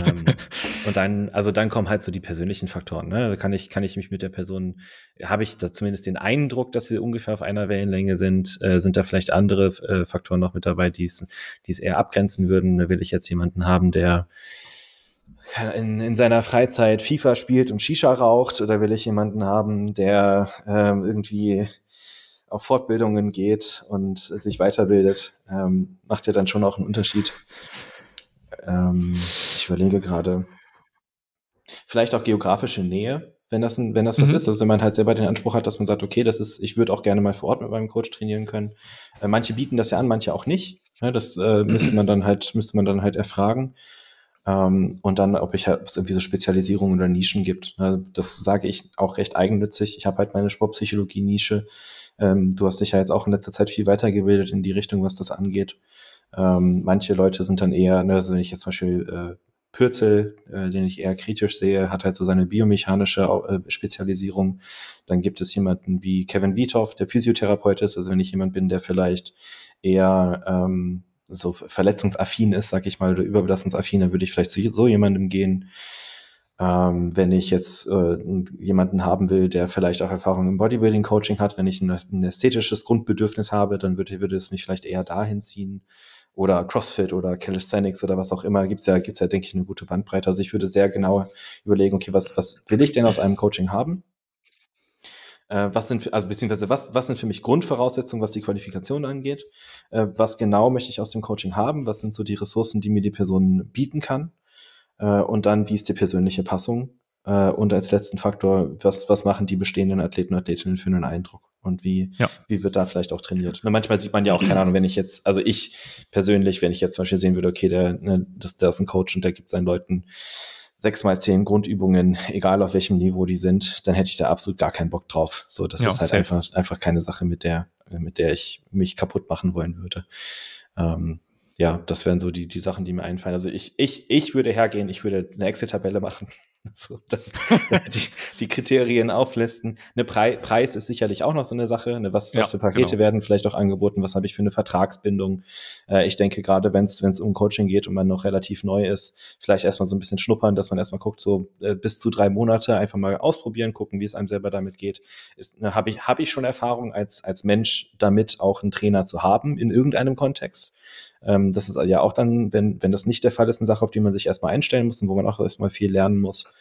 Speaker 2: Ähm, und dann, also dann kommen halt so die persönlichen Faktoren. Ne? Kann ich, kann ich mich mit der Person, habe ich da zumindest den Eindruck, dass wir ungefähr auf einer Wellenlänge sind? Äh, sind da vielleicht andere äh, Faktoren noch mit dabei, die es, die es eher abgrenzen würden? Will ich jetzt jemanden haben, der in, in seiner Freizeit FIFA spielt und Shisha raucht? Oder will ich jemanden haben, der äh, irgendwie auf Fortbildungen geht und sich weiterbildet, ähm, macht ja dann schon auch einen Unterschied. Ähm, ich überlege gerade, vielleicht auch geografische Nähe, wenn das, ein, wenn das was mhm. ist. Also wenn man halt selber den Anspruch hat, dass man sagt, okay, das ist, ich würde auch gerne mal vor Ort mit meinem Coach trainieren können. Äh, manche bieten das ja an, manche auch nicht. Ja, das äh, müsste man dann halt, müsste man dann halt erfragen. Ähm, und dann, ob ich halt ob es irgendwie so Spezialisierungen oder Nischen gibt. Also das sage ich auch recht eigennützig. Ich habe halt meine Sportpsychologie-Nische ähm, du hast dich ja jetzt auch in letzter Zeit viel weitergebildet in die Richtung, was das angeht. Ähm, manche Leute sind dann eher, ne, also wenn ich jetzt zum Beispiel äh, Pürzel, äh, den ich eher kritisch sehe, hat halt so seine biomechanische äh, Spezialisierung. Dann gibt es jemanden wie Kevin Wiethoff, der Physiotherapeut ist. Also wenn ich jemand bin, der vielleicht eher ähm, so verletzungsaffin ist, sag ich mal, oder überbelastungsaffin, dann würde ich vielleicht zu so jemandem gehen. Ähm, wenn ich jetzt äh, jemanden haben will, der vielleicht auch Erfahrung im Bodybuilding-Coaching hat, wenn ich ein, ein, ästhetisches Grundbedürfnis habe, dann würde, würde es mich vielleicht eher dahin ziehen. Oder CrossFit oder Calisthenics oder was auch immer, gibt's ja, gibt's ja, denke ich, eine gute Bandbreite. Also ich würde sehr genau überlegen, okay, was, was will ich denn aus einem Coaching haben? Äh, was sind, also beziehungsweise was, was sind für mich Grundvoraussetzungen, was die Qualifikation angeht? Äh, was genau möchte ich aus dem Coaching haben? Was sind so die Ressourcen, die mir die Person bieten kann? Äh, und dann, wie ist die persönliche Passung? Äh, und als letzten Faktor, was, was machen die bestehenden Athleten und Athletinnen für einen Eindruck? Und wie, ja. wie wird da vielleicht auch trainiert? Und manchmal sieht man ja auch, keine Ahnung, wenn ich jetzt, also ich persönlich, wenn ich jetzt zum Beispiel sehen würde, okay, der, ne, das, der ist ein Coach und der gibt seinen Leuten sechs mal zehn Grundübungen, egal auf welchem Niveau die sind, dann hätte ich da absolut gar keinen Bock drauf. So, das ja, ist halt einfach, einfach keine Sache, mit der, mit der ich mich kaputt machen wollen würde. Ähm, ja, das wären so die, die Sachen, die mir einfallen. Also ich, ich, ich würde hergehen, ich würde eine Excel-Tabelle machen so, dann, die, die, Kriterien auflisten. Eine Pre Preis ist sicherlich auch noch so eine Sache. Ne, was, ja, was für Pakete genau. werden vielleicht auch angeboten? Was habe ich für eine Vertragsbindung? Äh, ich denke, gerade wenn es um Coaching geht und man noch relativ neu ist, vielleicht erstmal so ein bisschen schnuppern, dass man erstmal guckt, so äh, bis zu drei Monate einfach mal ausprobieren, gucken, wie es einem selber damit geht. Ne, habe ich, hab ich schon Erfahrung als, als Mensch damit, auch einen Trainer zu haben in irgendeinem Kontext? Ähm, das ist ja auch dann, wenn, wenn das nicht der Fall ist, eine Sache, auf die man sich erstmal einstellen muss und wo man auch erstmal viel lernen muss.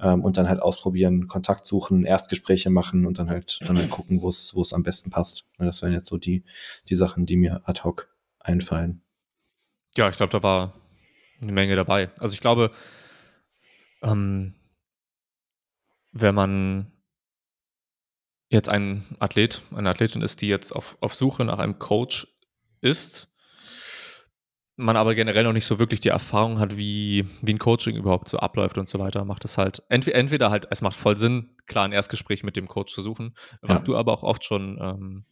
Speaker 2: Ähm, und dann halt ausprobieren, Kontakt suchen, Erstgespräche machen und dann halt, dann halt gucken, wo es, am besten passt. Das wären jetzt so die, die Sachen, die mir ad hoc einfallen.
Speaker 1: Ja, ich glaube, da war eine Menge dabei. Also ich glaube, ähm, wenn man jetzt ein Athlet, eine Athletin ist, die jetzt auf, auf Suche nach einem Coach ist, man aber generell noch nicht so wirklich die Erfahrung hat, wie, wie ein Coaching überhaupt so abläuft und so weiter, macht es halt entweder, entweder halt, es macht voll Sinn, klar ein Erstgespräch mit dem Coach zu suchen. Was ja. du aber auch oft schon ähm,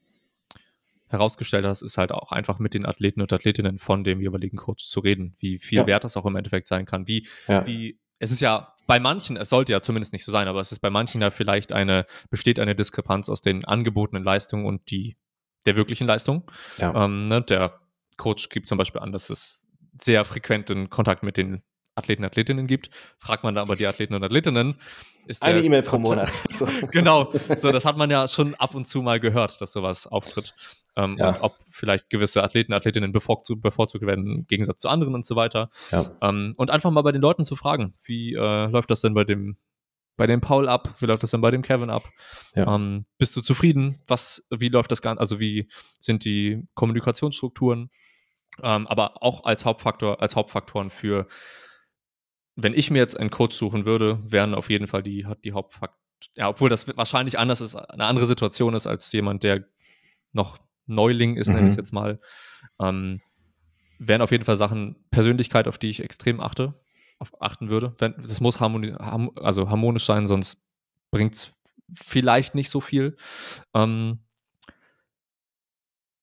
Speaker 1: herausgestellt hast, ist halt auch einfach mit den Athleten und Athletinnen von dem jeweiligen Coach zu reden, wie viel ja. wert das auch im Endeffekt sein kann. Wie, ja. wie, es ist ja bei manchen, es sollte ja zumindest nicht so sein, aber es ist bei manchen ja vielleicht eine, besteht eine Diskrepanz aus den angebotenen Leistungen und die der wirklichen Leistung. Ja. Ähm, ne, der Coach gibt zum Beispiel an, dass es sehr frequenten Kontakt mit den Athleten, Athletinnen gibt. Fragt man da aber die Athleten und Athletinnen, ist
Speaker 2: Eine E-Mail pro Monat.
Speaker 1: Genau, so das hat man ja schon ab und zu mal gehört, dass sowas auftritt. Ähm, ja. Und ob vielleicht gewisse Athleten, Athletinnen bevorzugt, bevorzugt werden im Gegensatz zu anderen und so weiter. Ja. Ähm, und einfach mal bei den Leuten zu fragen, wie äh, läuft das denn bei dem, bei dem Paul ab? Wie läuft das denn bei dem Kevin ab? Ja. Ähm, bist du zufrieden? Was, wie läuft das Ganze? Also wie sind die Kommunikationsstrukturen? Ähm, aber auch als Hauptfaktor, als Hauptfaktoren für wenn ich mir jetzt einen Coach suchen würde, wären auf jeden Fall die, die Hauptfaktoren. Ja, obwohl das wahrscheinlich anders ist, eine andere Situation ist als jemand, der noch Neuling ist, mhm. nenne ich es jetzt mal. Ähm, wären auf jeden Fall Sachen, Persönlichkeit, auf die ich extrem achte, auf, achten würde. Wenn, das muss harmoni also harmonisch sein, sonst bringt es vielleicht nicht so viel. Ähm,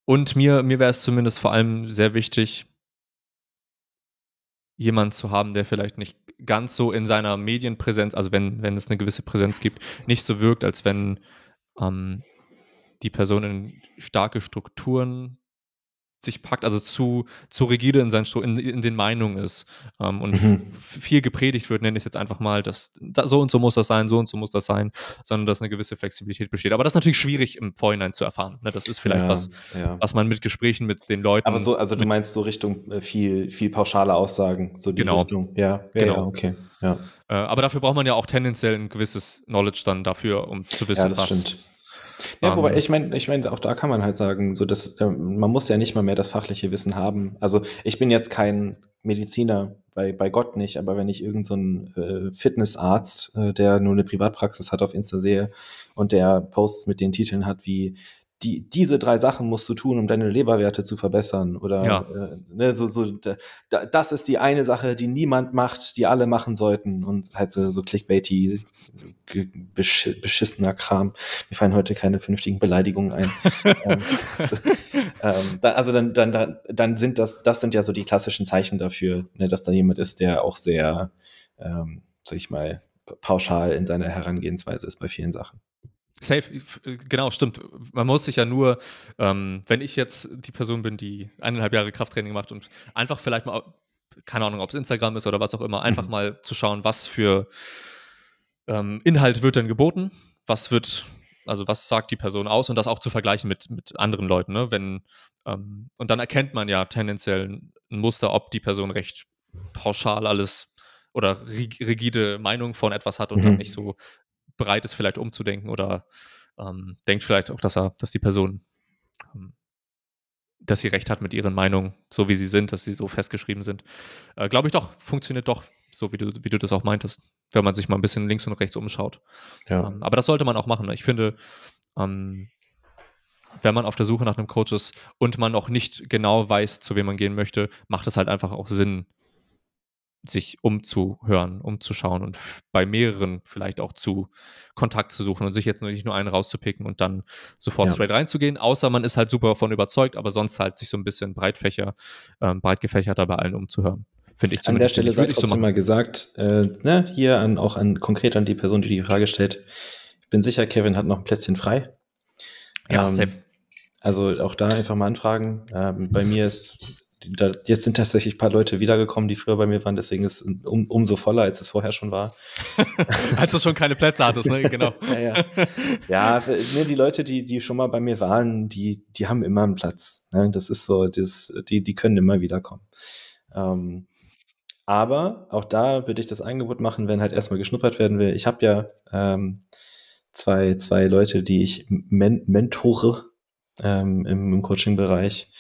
Speaker 1: und mir, mir wäre es zumindest vor allem sehr wichtig, jemand zu haben, der vielleicht nicht ganz so in seiner Medienpräsenz, also wenn, wenn es eine gewisse Präsenz gibt, nicht so wirkt, als wenn ähm, die Person in starke Strukturen sich packt, also zu, zu rigide in, seinen, in, in den Meinungen ist ähm, und mhm. viel gepredigt wird, nenne ich es jetzt einfach mal, dass da, so und so muss das sein, so und so muss das sein, sondern dass eine gewisse Flexibilität besteht. Aber das ist natürlich schwierig im Vorhinein zu erfahren. Ne? Das ist vielleicht ja, was, ja. was man mit Gesprächen mit den Leuten.
Speaker 2: Aber so, also du meinst so Richtung äh, viel, viel pauschale Aussagen, so die
Speaker 1: genau.
Speaker 2: Richtung. Ja, ja
Speaker 1: genau. Okay. Ja. Äh, aber dafür braucht man ja auch tendenziell ein gewisses Knowledge dann dafür, um zu wissen,
Speaker 2: was. Stimmt ja, wobei ähm. ich meine, ich meine, auch da kann man halt sagen, so dass äh, man muss ja nicht mal mehr das fachliche Wissen haben. Also ich bin jetzt kein Mediziner, bei, bei Gott nicht, aber wenn ich irgendeinen so äh, Fitnessarzt, äh, der nur eine Privatpraxis hat, auf Insta sehe und der Posts mit den Titeln hat wie die, diese drei Sachen musst du tun, um deine Leberwerte zu verbessern. Oder ja. äh, ne, so, so, da, das ist die eine Sache, die niemand macht, die alle machen sollten. Und halt so, so clickbaity, besch beschissener Kram. Mir fallen heute keine vernünftigen Beleidigungen ein. ähm, so, ähm, da, also dann, dann, dann sind das, das sind ja so die klassischen Zeichen dafür, ne, dass da jemand ist, der auch sehr, ähm, sag ich mal, pauschal in seiner Herangehensweise ist bei vielen Sachen.
Speaker 1: Safe, genau, stimmt. Man muss sich ja nur, ähm, wenn ich jetzt die Person bin, die eineinhalb Jahre Krafttraining macht und einfach vielleicht mal, keine Ahnung, ob es Instagram ist oder was auch immer, einfach mhm. mal zu schauen, was für ähm, Inhalt wird denn geboten, was wird, also was sagt die Person aus und das auch zu vergleichen mit, mit anderen Leuten, ne? Wenn, ähm, und dann erkennt man ja tendenziell ein Muster, ob die Person recht pauschal alles oder rigide Meinung von etwas hat und mhm. dann nicht so bereit ist, vielleicht umzudenken oder ähm, denkt vielleicht auch, dass er, dass die Person, ähm, dass sie recht hat mit ihren Meinungen, so wie sie sind, dass sie so festgeschrieben sind. Äh, Glaube ich doch, funktioniert doch, so wie du, wie du das auch meintest, wenn man sich mal ein bisschen links und rechts umschaut. Ja. Ähm, aber das sollte man auch machen. Ich finde, ähm, wenn man auf der Suche nach einem Coach ist und man auch nicht genau weiß, zu wem man gehen möchte, macht es halt einfach auch Sinn, sich umzuhören, umzuschauen und bei mehreren vielleicht auch zu Kontakt zu suchen und sich jetzt nicht nur einen rauszupicken und dann sofort ja. straight reinzugehen, außer man ist halt super davon überzeugt, aber sonst halt sich so ein bisschen breitfächer, ähm, breit gefächerter bei allen umzuhören. Finde ich
Speaker 2: zumindest. An der Stelle sei trotzdem so mal gesagt, äh, ne, hier an, auch an, konkret an die Person, die die Frage stellt. Ich bin sicher, Kevin hat noch ein Plätzchen frei.
Speaker 1: Ja, ähm, safe.
Speaker 2: Also auch da einfach mal anfragen. Ähm, bei mir ist da, jetzt sind tatsächlich ein paar Leute wiedergekommen, die früher bei mir waren, deswegen ist es um, umso voller, als es vorher schon war.
Speaker 1: als du schon keine Plätze hattest, ne? Genau.
Speaker 2: ja, ja. ja ne, die Leute, die, die schon mal bei mir waren, die, die haben immer einen Platz. Ne? Das ist so, das, die, die können immer wiederkommen. Ähm, aber auch da würde ich das Angebot machen, wenn halt erstmal geschnuppert werden will. Ich habe ja ähm, zwei, zwei Leute, die ich men mentore ähm, im, im Coaching-Bereich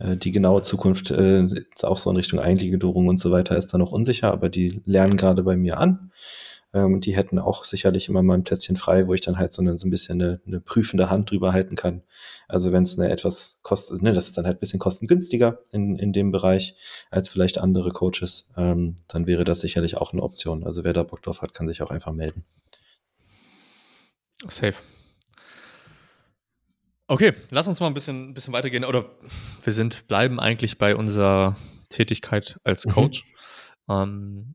Speaker 2: die genaue Zukunft äh, auch so in Richtung Eingliederung und so weiter ist da noch unsicher, aber die lernen gerade bei mir an. Ähm, und die hätten auch sicherlich immer mal ein Plätzchen frei, wo ich dann halt so, eine, so ein bisschen eine, eine prüfende Hand drüber halten kann. Also wenn es eine etwas kostet, ne, das ist dann halt ein bisschen kostengünstiger in, in dem Bereich als vielleicht andere Coaches, ähm, dann wäre das sicherlich auch eine Option. Also wer da Bock drauf hat, kann sich auch einfach melden.
Speaker 1: Safe. Okay, lass uns mal ein bisschen, ein bisschen weitergehen. Oder wir sind, bleiben eigentlich bei unserer Tätigkeit als mhm. Coach. Mhm. Ähm,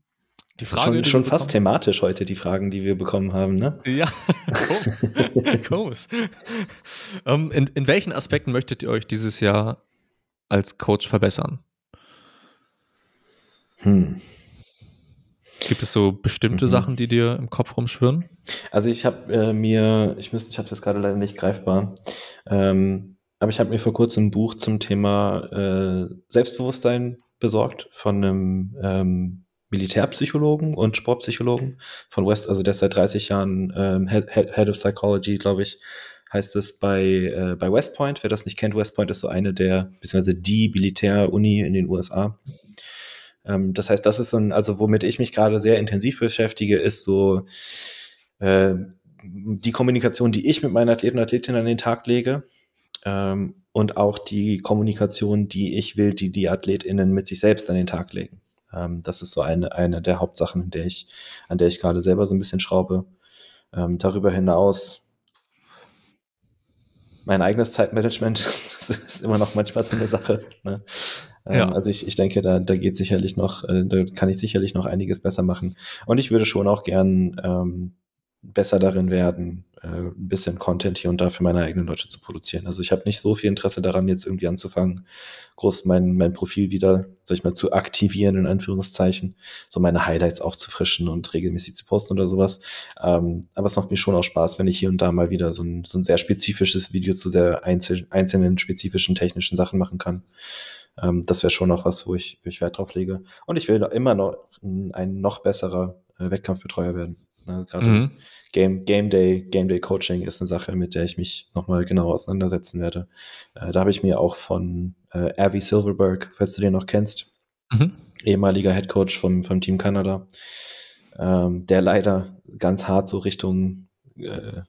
Speaker 2: die Frage, schon, schon fast thematisch heute, die Fragen, die wir bekommen haben, ne?
Speaker 1: Ja, komisch. ähm, in, in welchen Aspekten möchtet ihr euch dieses Jahr als Coach verbessern?
Speaker 2: Hm.
Speaker 1: Gibt es so bestimmte mhm. Sachen, die dir im Kopf rumschwirren?
Speaker 2: Also ich habe äh, mir, ich müsste, ich habe das gerade leider nicht greifbar, ähm, aber ich habe mir vor kurzem ein Buch zum Thema äh, Selbstbewusstsein besorgt von einem ähm, Militärpsychologen und Sportpsychologen von West, also der ist seit 30 Jahren ähm, Head, Head of Psychology, glaube ich, heißt es bei, äh, bei West Point. Wer das nicht kennt, West Point ist so eine der, beziehungsweise die Militäruni in den USA. Ähm, das heißt, das ist so ein, also womit ich mich gerade sehr intensiv beschäftige, ist so äh, die Kommunikation, die ich mit meinen Athleten und Athletinnen an den Tag lege. Ähm, und auch die Kommunikation, die ich will, die die AthletInnen mit sich selbst an den Tag legen. Ähm, das ist so eine, eine der Hauptsachen, in der ich, an der ich gerade selber so ein bisschen schraube. Ähm, darüber hinaus mein eigenes Zeitmanagement ist immer noch manchmal so eine Sache. Ne? Ähm, ja. Also ich, ich denke, da, da geht sicherlich noch, äh, da kann ich sicherlich noch einiges besser machen. Und ich würde schon auch gern ähm, besser darin werden, äh, ein bisschen Content hier und da für meine eigenen Leute zu produzieren. Also ich habe nicht so viel Interesse daran, jetzt irgendwie anzufangen, groß mein, mein Profil wieder, sag ich mal, zu aktivieren, in Anführungszeichen, so meine Highlights aufzufrischen und regelmäßig zu posten oder sowas. Ähm, aber es macht mir schon auch Spaß, wenn ich hier und da mal wieder so ein, so ein sehr spezifisches Video zu sehr einzel einzelnen spezifischen technischen Sachen machen kann. Ähm, das wäre schon noch was, wo ich, wo ich Wert drauf lege. Und ich will immer noch ein noch besserer äh, Wettkampfbetreuer werden. Ne, Gerade mhm. Game, Game Day, Game Day Coaching ist eine Sache, mit der ich mich nochmal genau auseinandersetzen werde. Äh, da habe ich mir auch von äh, Avi Silverberg, falls du den noch kennst, mhm. ehemaliger Head Coach vom, vom Team Kanada, ähm, der leider ganz hart so Richtung äh,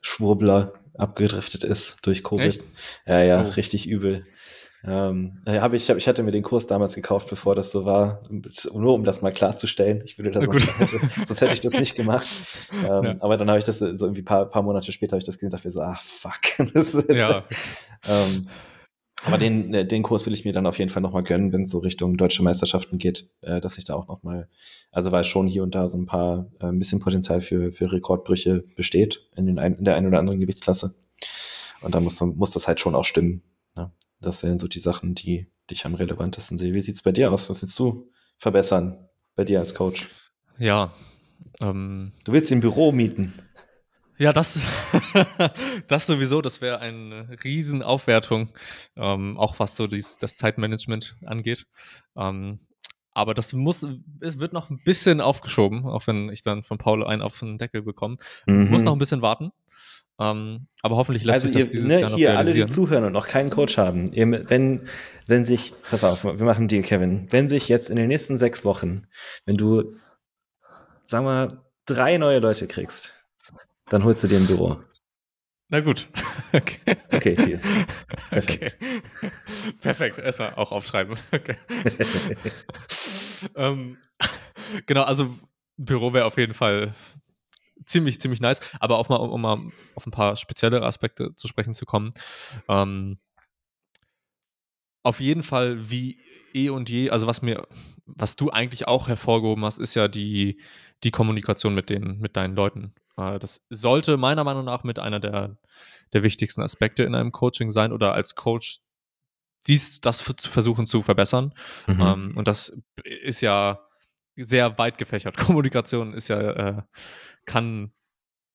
Speaker 2: Schwurbler abgedriftet ist durch Covid. Echt? Ja, ja, oh. richtig übel. Ähm, hab ich, ich hatte mir den Kurs damals gekauft, bevor das so war, nur um das mal klarzustellen. Ich würde das sonst hätte, sonst hätte ich das nicht gemacht. Ähm, ja. Aber dann habe ich das so irgendwie paar, paar Monate später habe ich das gesehen und dachte mir so, ah fuck. ist, ja. ähm, aber den, äh, den Kurs will ich mir dann auf jeden Fall nochmal gönnen, wenn es so Richtung deutsche Meisterschaften geht, äh, dass ich da auch nochmal, also weil schon hier und da so ein paar, äh, ein bisschen Potenzial für, für Rekordbrüche besteht in, den ein, in der einen oder anderen Gewichtsklasse. Und da muss, muss das halt schon auch stimmen. Das wären so die Sachen, die, die ich am relevantesten sehe. Wie sieht es bei dir aus? Was willst du verbessern bei dir als Coach?
Speaker 1: Ja.
Speaker 2: Ähm, du willst ein Büro mieten.
Speaker 1: Ja, das, das sowieso, das wäre eine Riesenaufwertung, ähm, auch was so dies, das Zeitmanagement angeht. Ähm, aber das muss, es wird noch ein bisschen aufgeschoben, auch wenn ich dann von Paul einen auf den Deckel bekomme. Mhm. Muss noch ein bisschen warten. Ähm, aber hoffentlich lässt also sich das ihr, dieses ne, Jahr noch
Speaker 2: hier alle, die zuhören und noch keinen Coach haben, wenn, wenn sich, pass auf, wir machen Deal, Kevin, wenn sich jetzt in den nächsten sechs Wochen, wenn du, sagen wir, drei neue Leute kriegst, dann holst du dir ein Büro.
Speaker 1: Na gut.
Speaker 2: Okay. Okay, Deal.
Speaker 1: Perfekt. Okay. Perfekt. Erstmal auch aufschreiben. Okay. ähm, genau, also Büro wäre auf jeden Fall ziemlich, ziemlich nice. Aber auch mal, um, mal auf ein paar speziellere Aspekte zu sprechen zu kommen. Ähm, auf jeden Fall wie eh und je, also was mir, was du eigentlich auch hervorgehoben hast, ist ja die, die Kommunikation mit den, mit deinen Leuten. Äh, das sollte meiner Meinung nach mit einer der, der wichtigsten Aspekte in einem Coaching sein oder als Coach dies, das zu versuchen zu verbessern. Mhm. Ähm, und das ist ja sehr weit gefächert. Kommunikation ist ja äh, kann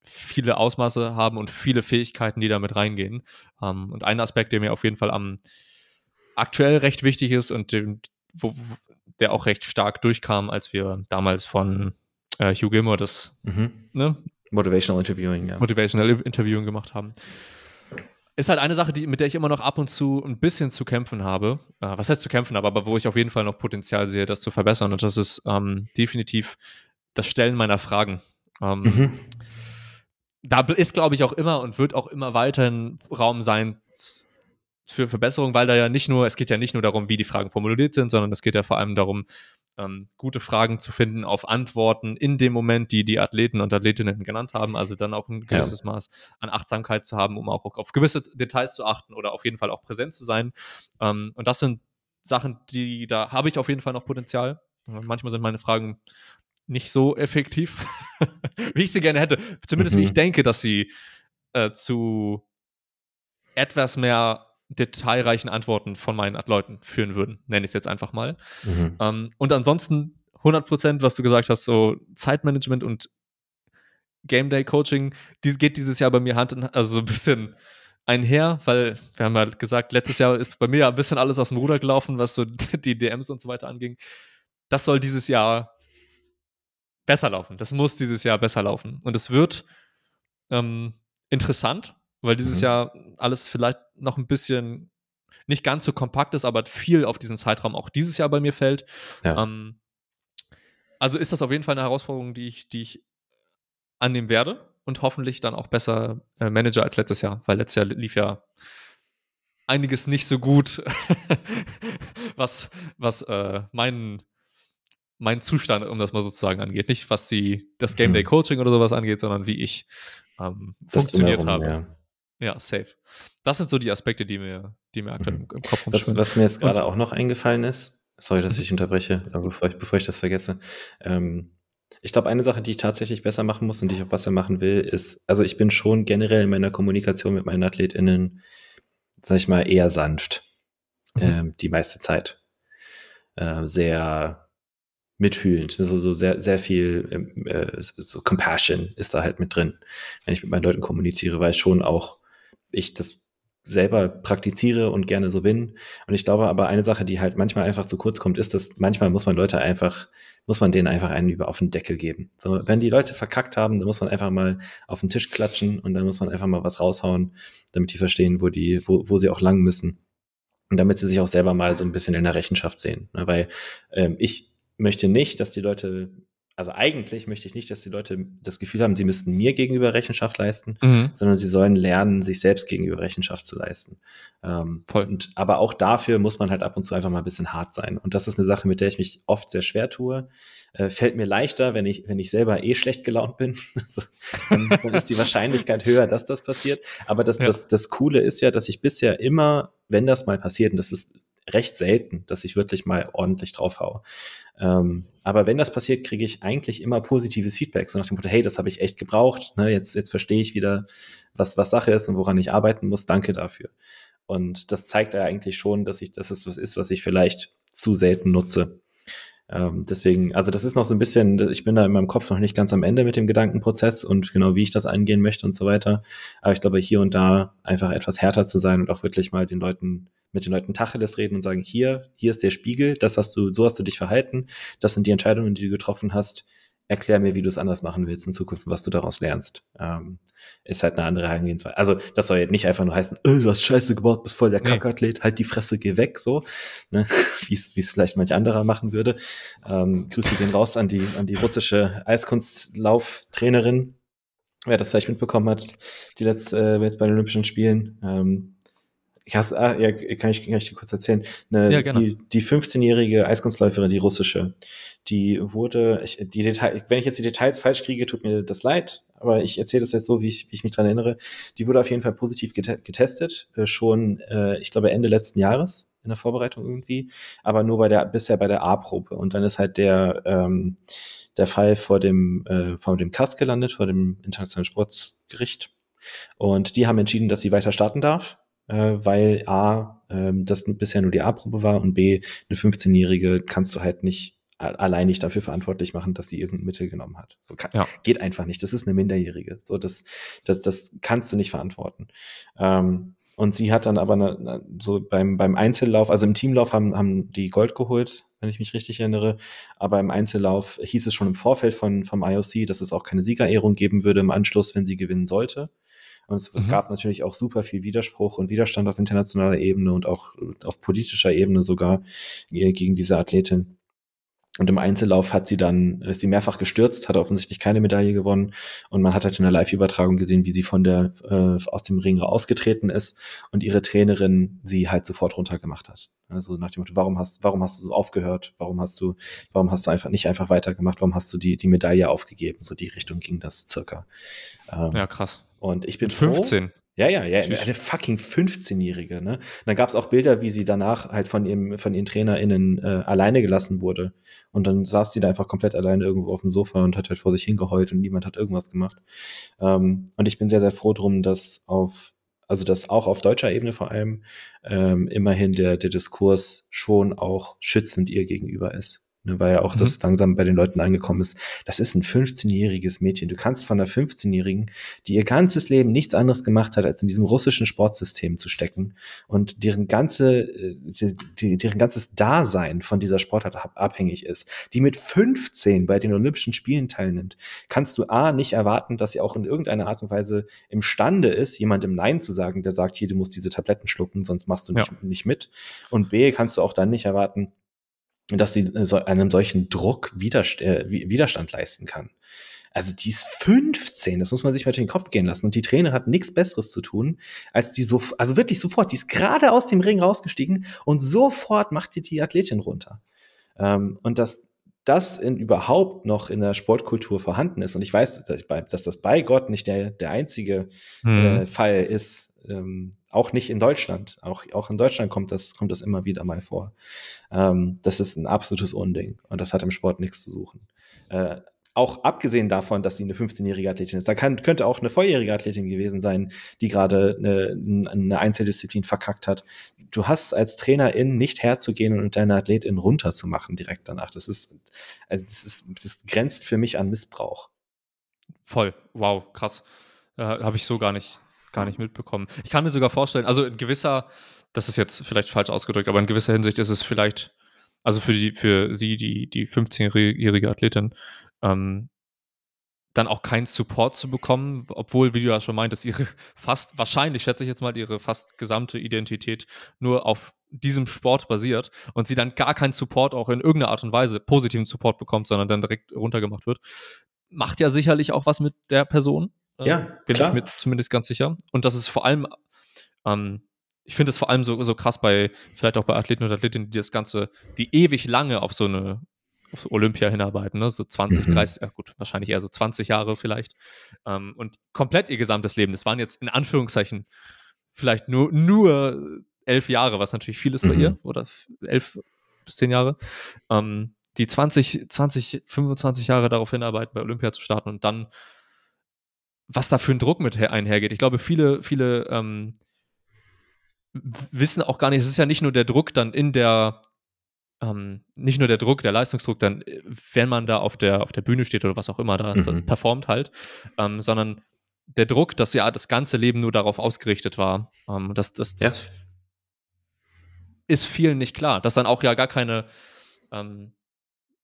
Speaker 1: viele Ausmaße haben und viele Fähigkeiten, die da mit reingehen. Ähm, und ein Aspekt, der mir auf jeden Fall am aktuell recht wichtig ist und dem, wo, der auch recht stark durchkam, als wir damals von äh, Hugh Gilmore das mhm.
Speaker 2: ne? Motivational Interviewing, ja.
Speaker 1: Motivational Interviewing gemacht haben. Ist halt eine Sache, die, mit der ich immer noch ab und zu ein bisschen zu kämpfen habe. Äh, was heißt zu kämpfen habe, aber wo ich auf jeden Fall noch Potenzial sehe, das zu verbessern. Und das ist ähm, definitiv das Stellen meiner Fragen. Ähm, mhm. Da ist, glaube ich, auch immer und wird auch immer weiterhin Raum sein für Verbesserung, weil da ja nicht nur, es geht ja nicht nur darum, wie die Fragen formuliert sind, sondern es geht ja vor allem darum, ähm, gute Fragen zu finden auf Antworten in dem Moment, die die Athleten und Athletinnen genannt haben. Also dann auch ein gewisses ja. Maß an Achtsamkeit zu haben, um auch auf gewisse Details zu achten oder auf jeden Fall auch präsent zu sein. Ähm, und das sind Sachen, die da habe ich auf jeden Fall noch Potenzial. Manchmal sind meine Fragen nicht so effektiv, wie ich sie gerne hätte. Zumindest mhm. wie ich denke, dass sie äh, zu etwas mehr detailreichen Antworten von meinen Leuten führen würden, nenne ich es jetzt einfach mal. Mhm. Ähm, und ansonsten 100 Prozent, was du gesagt hast, so Zeitmanagement und Game Day Coaching, die geht dieses Jahr bei mir Hand in Hand, also so ein bisschen einher, weil wir haben ja gesagt, letztes Jahr ist bei mir ja ein bisschen alles aus dem Ruder gelaufen, was so die DMs und so weiter anging. Das soll dieses Jahr besser laufen. Das muss dieses Jahr besser laufen. Und es wird ähm, interessant, weil dieses mhm. Jahr alles vielleicht noch ein bisschen nicht ganz so kompakt ist, aber viel auf diesen Zeitraum auch dieses Jahr bei mir fällt. Ja. Ähm, also ist das auf jeden Fall eine Herausforderung, die ich, die ich annehmen werde und hoffentlich dann auch besser äh, Manager als letztes Jahr, weil letztes Jahr lief ja einiges nicht so gut, was, was äh, meinen mein Zustand, um das mal sozusagen angeht. Nicht, was die, das Game Day mhm. Coaching oder sowas angeht, sondern wie ich ähm, funktioniert habe. Ja. Ja. safe. Das sind so die Aspekte, die mir, die mir aktuell mhm. im, Kopf
Speaker 2: rumschwimmen. Was, was mir jetzt gerade auch noch eingefallen ist, sorry, dass mhm. ich unterbreche, bevor ich, bevor ich das vergesse. Ähm, ich glaube, eine Sache, die ich tatsächlich besser machen muss und die ich auch besser machen will, ist, also ich bin schon generell in meiner Kommunikation mit meinen AthletInnen, sag ich mal, eher sanft. Mhm. Ähm, die meiste Zeit. Äh, sehr mitfühlend. Also so sehr, sehr viel ähm, äh, so Compassion ist da halt mit drin, wenn ich mit meinen Leuten kommuniziere, weil schon auch ich das selber praktiziere und gerne so bin. Und ich glaube aber eine Sache, die halt manchmal einfach zu kurz kommt, ist, dass manchmal muss man Leute einfach, muss man denen einfach einen über auf den Deckel geben. So, wenn die Leute verkackt haben, dann muss man einfach mal auf den Tisch klatschen und dann muss man einfach mal was raushauen, damit die verstehen, wo die, wo, wo sie auch lang müssen. Und damit sie sich auch selber mal so ein bisschen in der Rechenschaft sehen. Ne, weil ähm, ich, möchte nicht, dass die Leute, also eigentlich möchte ich nicht, dass die Leute das Gefühl haben, sie müssten mir gegenüber Rechenschaft leisten, mhm. sondern sie sollen lernen, sich selbst gegenüber Rechenschaft zu leisten. Ähm, Voll. Und, aber auch dafür muss man halt ab und zu einfach mal ein bisschen hart sein. Und das ist eine Sache, mit der ich mich oft sehr schwer tue. Äh, fällt mir leichter, wenn ich, wenn ich selber eh schlecht gelaunt bin. also, dann, dann, ist die Wahrscheinlichkeit höher, dass das passiert. Aber das, ja. das, das Coole ist ja, dass ich bisher immer, wenn das mal passiert, und das ist recht selten, dass ich wirklich mal ordentlich drauf haue. Ähm, aber wenn das passiert, kriege ich eigentlich immer positives Feedback, so nach dem Motto, hey, das habe ich echt gebraucht, ne, jetzt, jetzt verstehe ich wieder, was, was Sache ist und woran ich arbeiten muss, danke dafür. Und das zeigt ja eigentlich schon, dass ich, dass es was ist, was ich vielleicht zu selten nutze. Ähm, deswegen, also das ist noch so ein bisschen, ich bin da in meinem Kopf noch nicht ganz am Ende mit dem Gedankenprozess und genau wie ich das angehen möchte und so weiter. Aber ich glaube, hier und da einfach etwas härter zu sein und auch wirklich mal den Leuten mit den Leuten Tacheles reden und sagen, hier, hier ist der Spiegel, das hast du, so hast du dich verhalten, das sind die Entscheidungen, die du getroffen hast. Erklär mir, wie du es anders machen willst in Zukunft, was du daraus lernst. Ähm, ist halt eine andere Herangehensweise. Also, das soll jetzt nicht einfach nur heißen, äh, du hast Scheiße gebaut, bist voll der nee. Kackathlet, halt die Fresse, geh weg, so, ne? wie es vielleicht manch anderer machen würde. Ähm, Grüße gehen raus an die, an die russische Eiskunstlauftrainerin, wer das vielleicht mitbekommen hat, die letzte, äh, jetzt bei den Olympischen Spielen. Ähm, ich hasse, ah, ja, kann ich, kann ich dir kurz erzählen. Eine, ja, gerne. Die, die 15-jährige Eiskunstläuferin, die russische, die wurde, ich, die Detail, wenn ich jetzt die Details falsch kriege, tut mir das leid, aber ich erzähle das jetzt so, wie ich, wie ich mich dran erinnere. Die wurde auf jeden Fall positiv getestet, äh, schon, äh, ich glaube, Ende letzten Jahres in der Vorbereitung irgendwie, aber nur bei der, bisher bei der A-Probe. Und dann ist halt der, ähm, der Fall vor dem, äh, vor dem KAS gelandet, vor dem Internationalen Sportgericht. Und die haben entschieden, dass sie weiter starten darf äh, weil A, äh, das bisher nur die A-Probe war und B, eine 15-Jährige kannst du halt nicht allein nicht dafür verantwortlich machen, dass sie irgendein Mittel genommen hat. So kann, ja. geht einfach nicht. Das ist eine Minderjährige. So das, das, das kannst du nicht verantworten. Ähm, und sie hat dann aber eine, so beim, beim Einzellauf, also im Teamlauf haben, haben die Gold geholt, wenn ich mich richtig erinnere. Aber im Einzellauf hieß es schon im Vorfeld von, vom IOC, dass es auch keine Siegerehrung geben würde im Anschluss, wenn sie gewinnen sollte. Und es mhm. gab natürlich auch super viel Widerspruch und Widerstand auf internationaler Ebene und auch auf politischer Ebene sogar gegen diese Athletin. Und im Einzellauf hat sie dann, ist sie mehrfach gestürzt, hat offensichtlich keine Medaille gewonnen. Und man hat halt in der Live-Übertragung gesehen, wie sie von der, äh, aus dem Ring ausgetreten ist und ihre Trainerin sie halt sofort runtergemacht hat. Also nach dem Motto, warum hast, warum hast du so aufgehört? Warum hast du, warum hast du einfach nicht einfach weitergemacht? Warum hast du die, die Medaille aufgegeben? So die Richtung ging das circa.
Speaker 1: Ähm, ja, krass.
Speaker 2: Und ich bin
Speaker 1: 15. Froh,
Speaker 2: ja, ja, ja, Tschüss. eine fucking 15-Jährige, ne? Und dann gab es auch Bilder, wie sie danach halt von ihrem, von ihren TrainerInnen äh, alleine gelassen wurde. Und dann saß sie da einfach komplett alleine irgendwo auf dem Sofa und hat halt vor sich hingeheult und niemand hat irgendwas gemacht. Ähm, und ich bin sehr, sehr froh drum, dass auf, also dass auch auf deutscher Ebene vor allem ähm, immerhin der, der Diskurs schon auch schützend ihr gegenüber ist. Ne, weil ja auch mhm. das langsam bei den Leuten angekommen ist. Das ist ein 15-jähriges Mädchen. Du kannst von einer 15-Jährigen, die ihr ganzes Leben nichts anderes gemacht hat, als in diesem russischen Sportsystem zu stecken und deren ganze, äh, die, deren ganzes Dasein von dieser Sportart abhängig ist, die mit 15 bei den Olympischen Spielen teilnimmt, kannst du A nicht erwarten, dass sie auch in irgendeiner Art und Weise imstande ist, jemandem Nein zu sagen, der sagt, hier, du musst diese Tabletten schlucken, sonst machst du nicht, ja. nicht mit. Und B, kannst du auch dann nicht erwarten, dass sie äh, einem solchen Druck Widerstand, äh, Widerstand leisten kann. Also die ist 15, das muss man sich mal durch den Kopf gehen lassen. Und die Trainer hat nichts Besseres zu tun, als die so, also wirklich sofort, die ist gerade aus dem Ring rausgestiegen und sofort macht die die Athletin runter. Ähm, und dass das in, überhaupt noch in der Sportkultur vorhanden ist, und ich weiß, dass, ich bei, dass das bei Gott nicht der, der einzige mhm. äh, Fall ist, ähm, auch nicht in Deutschland. Auch, auch in Deutschland kommt das, kommt das immer wieder mal vor. Ähm, das ist ein absolutes Unding und das hat im Sport nichts zu suchen. Äh, auch abgesehen davon, dass sie eine 15-jährige Athletin ist. Da kann, könnte auch eine volljährige Athletin gewesen sein, die gerade eine, eine Einzeldisziplin verkackt hat. Du hast als Trainerin nicht herzugehen und deine Athletin runterzumachen direkt danach. Das ist, also das ist, das grenzt für mich an Missbrauch.
Speaker 1: Voll. Wow, krass. Äh, Habe ich so gar nicht, gar nicht mitbekommen. Ich kann mir sogar vorstellen, also in gewisser, das ist jetzt vielleicht falsch ausgedrückt, aber in gewisser Hinsicht ist es vielleicht, also für die, für sie, die, die 15-jährige Athletin, ähm, dann auch keinen Support zu bekommen, obwohl, wie du ja schon meintest, ihre fast, wahrscheinlich schätze ich jetzt mal, ihre fast gesamte Identität nur auf diesem Sport basiert und sie dann gar keinen Support auch in irgendeiner Art und Weise, positiven Support bekommt, sondern dann direkt runtergemacht wird, macht ja sicherlich auch was mit der Person.
Speaker 2: Ja,
Speaker 1: bin klar. ich mir zumindest ganz sicher. Und das ist vor allem, ähm, ich finde es vor allem so, so krass bei, vielleicht auch bei Athleten und Athletinnen, die das Ganze, die ewig lange auf so eine auf Olympia hinarbeiten, ne? so 20, mhm. 30, ja gut, wahrscheinlich eher so 20 Jahre vielleicht. Ähm, und komplett ihr gesamtes Leben. Das waren jetzt in Anführungszeichen vielleicht nur, nur elf Jahre, was natürlich viel ist mhm. bei ihr, oder elf bis zehn Jahre. Ähm, die 20, 20, 25 Jahre darauf hinarbeiten, bei Olympia zu starten und dann, was da für ein Druck mit einhergeht. Ich glaube, viele, viele ähm, wissen auch gar nicht, es ist ja nicht nur der Druck dann in der ähm, nicht nur der Druck, der Leistungsdruck, dann, äh, wenn man da auf der, auf der Bühne steht oder was auch immer da mhm. performt halt, ähm, sondern der Druck, dass ja das ganze Leben nur darauf ausgerichtet war. Ähm, das, das, das ja. ist vielen nicht klar, dass dann auch ja gar keine, ähm,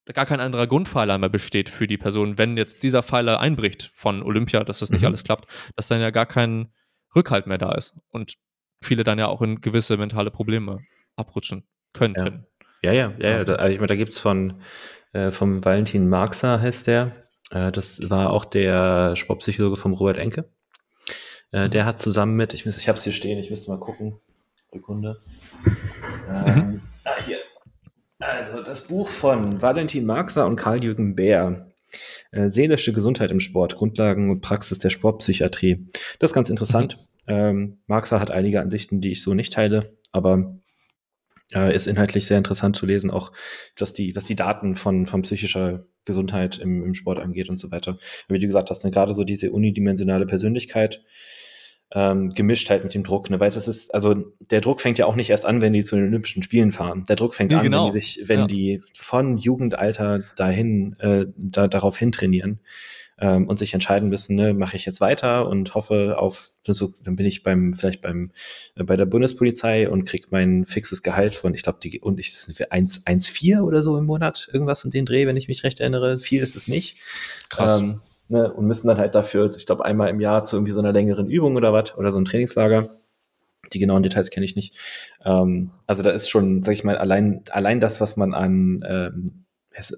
Speaker 1: gar kein anderer Grundpfeiler mehr besteht für die Person, wenn jetzt dieser Pfeiler einbricht von Olympia, dass das nicht mhm. alles klappt, dass dann ja gar kein Rückhalt mehr da ist und viele dann ja auch in gewisse mentale Probleme abrutschen könnten.
Speaker 2: Ja. Ja, ja, ja. Da, also ich meine, da gibt's von äh, vom Valentin Marxer heißt der. Äh, das war auch der Sportpsychologe vom Robert Enke. Äh, mhm. Der hat zusammen mit, ich, muss, ich habe es hier stehen, ich müsste mal gucken. Sekunde. Ähm, mhm. ah, hier. Also das Buch von Valentin Marxer und Karl-Jürgen Bär. Äh, seelische Gesundheit im Sport, Grundlagen und Praxis der Sportpsychiatrie. Das ist ganz interessant. Mhm. Ähm, Marxer hat einige Ansichten, die ich so nicht teile, aber äh, ist inhaltlich sehr interessant zu lesen, auch was die, was die Daten von, von psychischer Gesundheit im, im Sport angeht und so weiter. Wie du gesagt hast, ne, gerade so diese unidimensionale Persönlichkeit ähm, gemischt halt mit dem Druck, ne? weil das ist, also der Druck fängt ja auch nicht erst an, wenn die zu den Olympischen Spielen fahren. Der Druck fängt nee, an, genau. wenn die sich, wenn ja. die von Jugendalter dahin, äh, da, darauf hin trainieren ähm, und sich entscheiden müssen, ne, mache ich jetzt weiter und hoffe auf, so, dann bin ich beim, vielleicht beim, äh, bei der Bundespolizei und krieg mein fixes Gehalt von, ich glaube, die, und ich, sind wir 1,4 oder so im Monat, irgendwas in den Dreh, wenn ich mich recht erinnere. Viel ist es nicht. Krass. Ähm, ne, und müssen dann halt dafür, ich glaube, einmal im Jahr zu irgendwie so einer längeren Übung oder was, oder so ein Trainingslager. Die genauen Details kenne ich nicht. Ähm, also da ist schon, sag ich mal, allein, allein das, was man an ähm,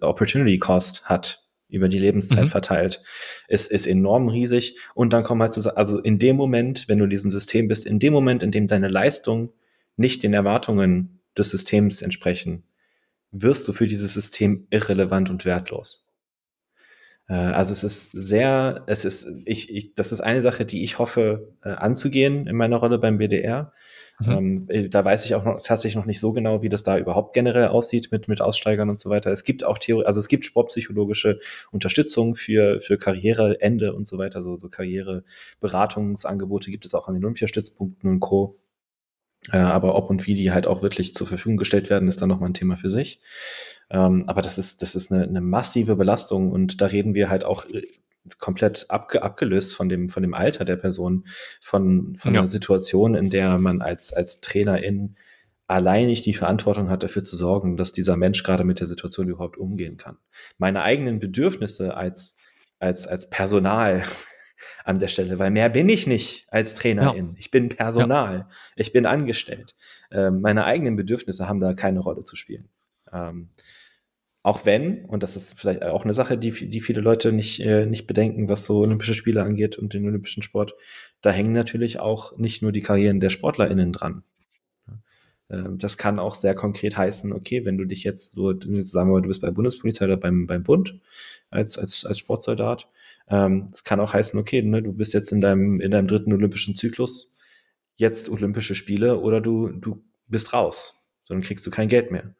Speaker 2: Opportunity Cost hat, über die Lebenszeit mhm. verteilt, ist, ist enorm riesig. Und dann kommen halt so, also in dem Moment, wenn du in diesem System bist, in dem Moment, in dem deine Leistung nicht den Erwartungen des Systems entsprechen, wirst du für dieses System irrelevant und wertlos. Äh, also es ist sehr, es ist, ich, ich, das ist eine Sache, die ich hoffe äh, anzugehen in meiner Rolle beim BDR. Mhm. Ähm, äh, da weiß ich auch noch, tatsächlich noch nicht so genau, wie das da überhaupt generell aussieht mit, mit Aussteigern und so weiter. Es gibt auch Theorie, also es gibt sportpsychologische Unterstützung für, für Karriereende und so weiter, so, so Karriereberatungsangebote gibt es auch an den Olympiastützpunkten und Co. Äh, aber ob und wie die halt auch wirklich zur Verfügung gestellt werden, ist dann nochmal ein Thema für sich. Ähm, aber das ist, das ist eine, eine massive Belastung und da reden wir halt auch äh, komplett abge abgelöst von dem, von dem Alter der Person, von, von ja. einer Situation, in der man als, als Trainerin alleinig die Verantwortung hat, dafür zu sorgen, dass dieser Mensch gerade mit der Situation überhaupt umgehen kann. Meine eigenen Bedürfnisse als, als, als Personal an der Stelle, weil mehr bin ich nicht als Trainerin. Ja. Ich bin Personal. Ja. Ich bin angestellt. Ähm, meine eigenen Bedürfnisse haben da keine Rolle zu spielen. Ähm, auch wenn, und das ist vielleicht auch eine Sache, die, die viele Leute nicht, äh, nicht bedenken, was so Olympische Spiele angeht und den olympischen Sport, da hängen natürlich auch nicht nur die Karrieren der SportlerInnen dran. Ähm, das kann auch sehr konkret heißen, okay, wenn du dich jetzt so, sagen wir mal, du bist bei Bundespolizei oder beim, beim Bund als, als, als Sportsoldat, ähm, das kann auch heißen, okay, ne, du bist jetzt in deinem, in deinem dritten olympischen Zyklus, jetzt Olympische Spiele oder du, du bist raus dann kriegst du kein Geld mehr.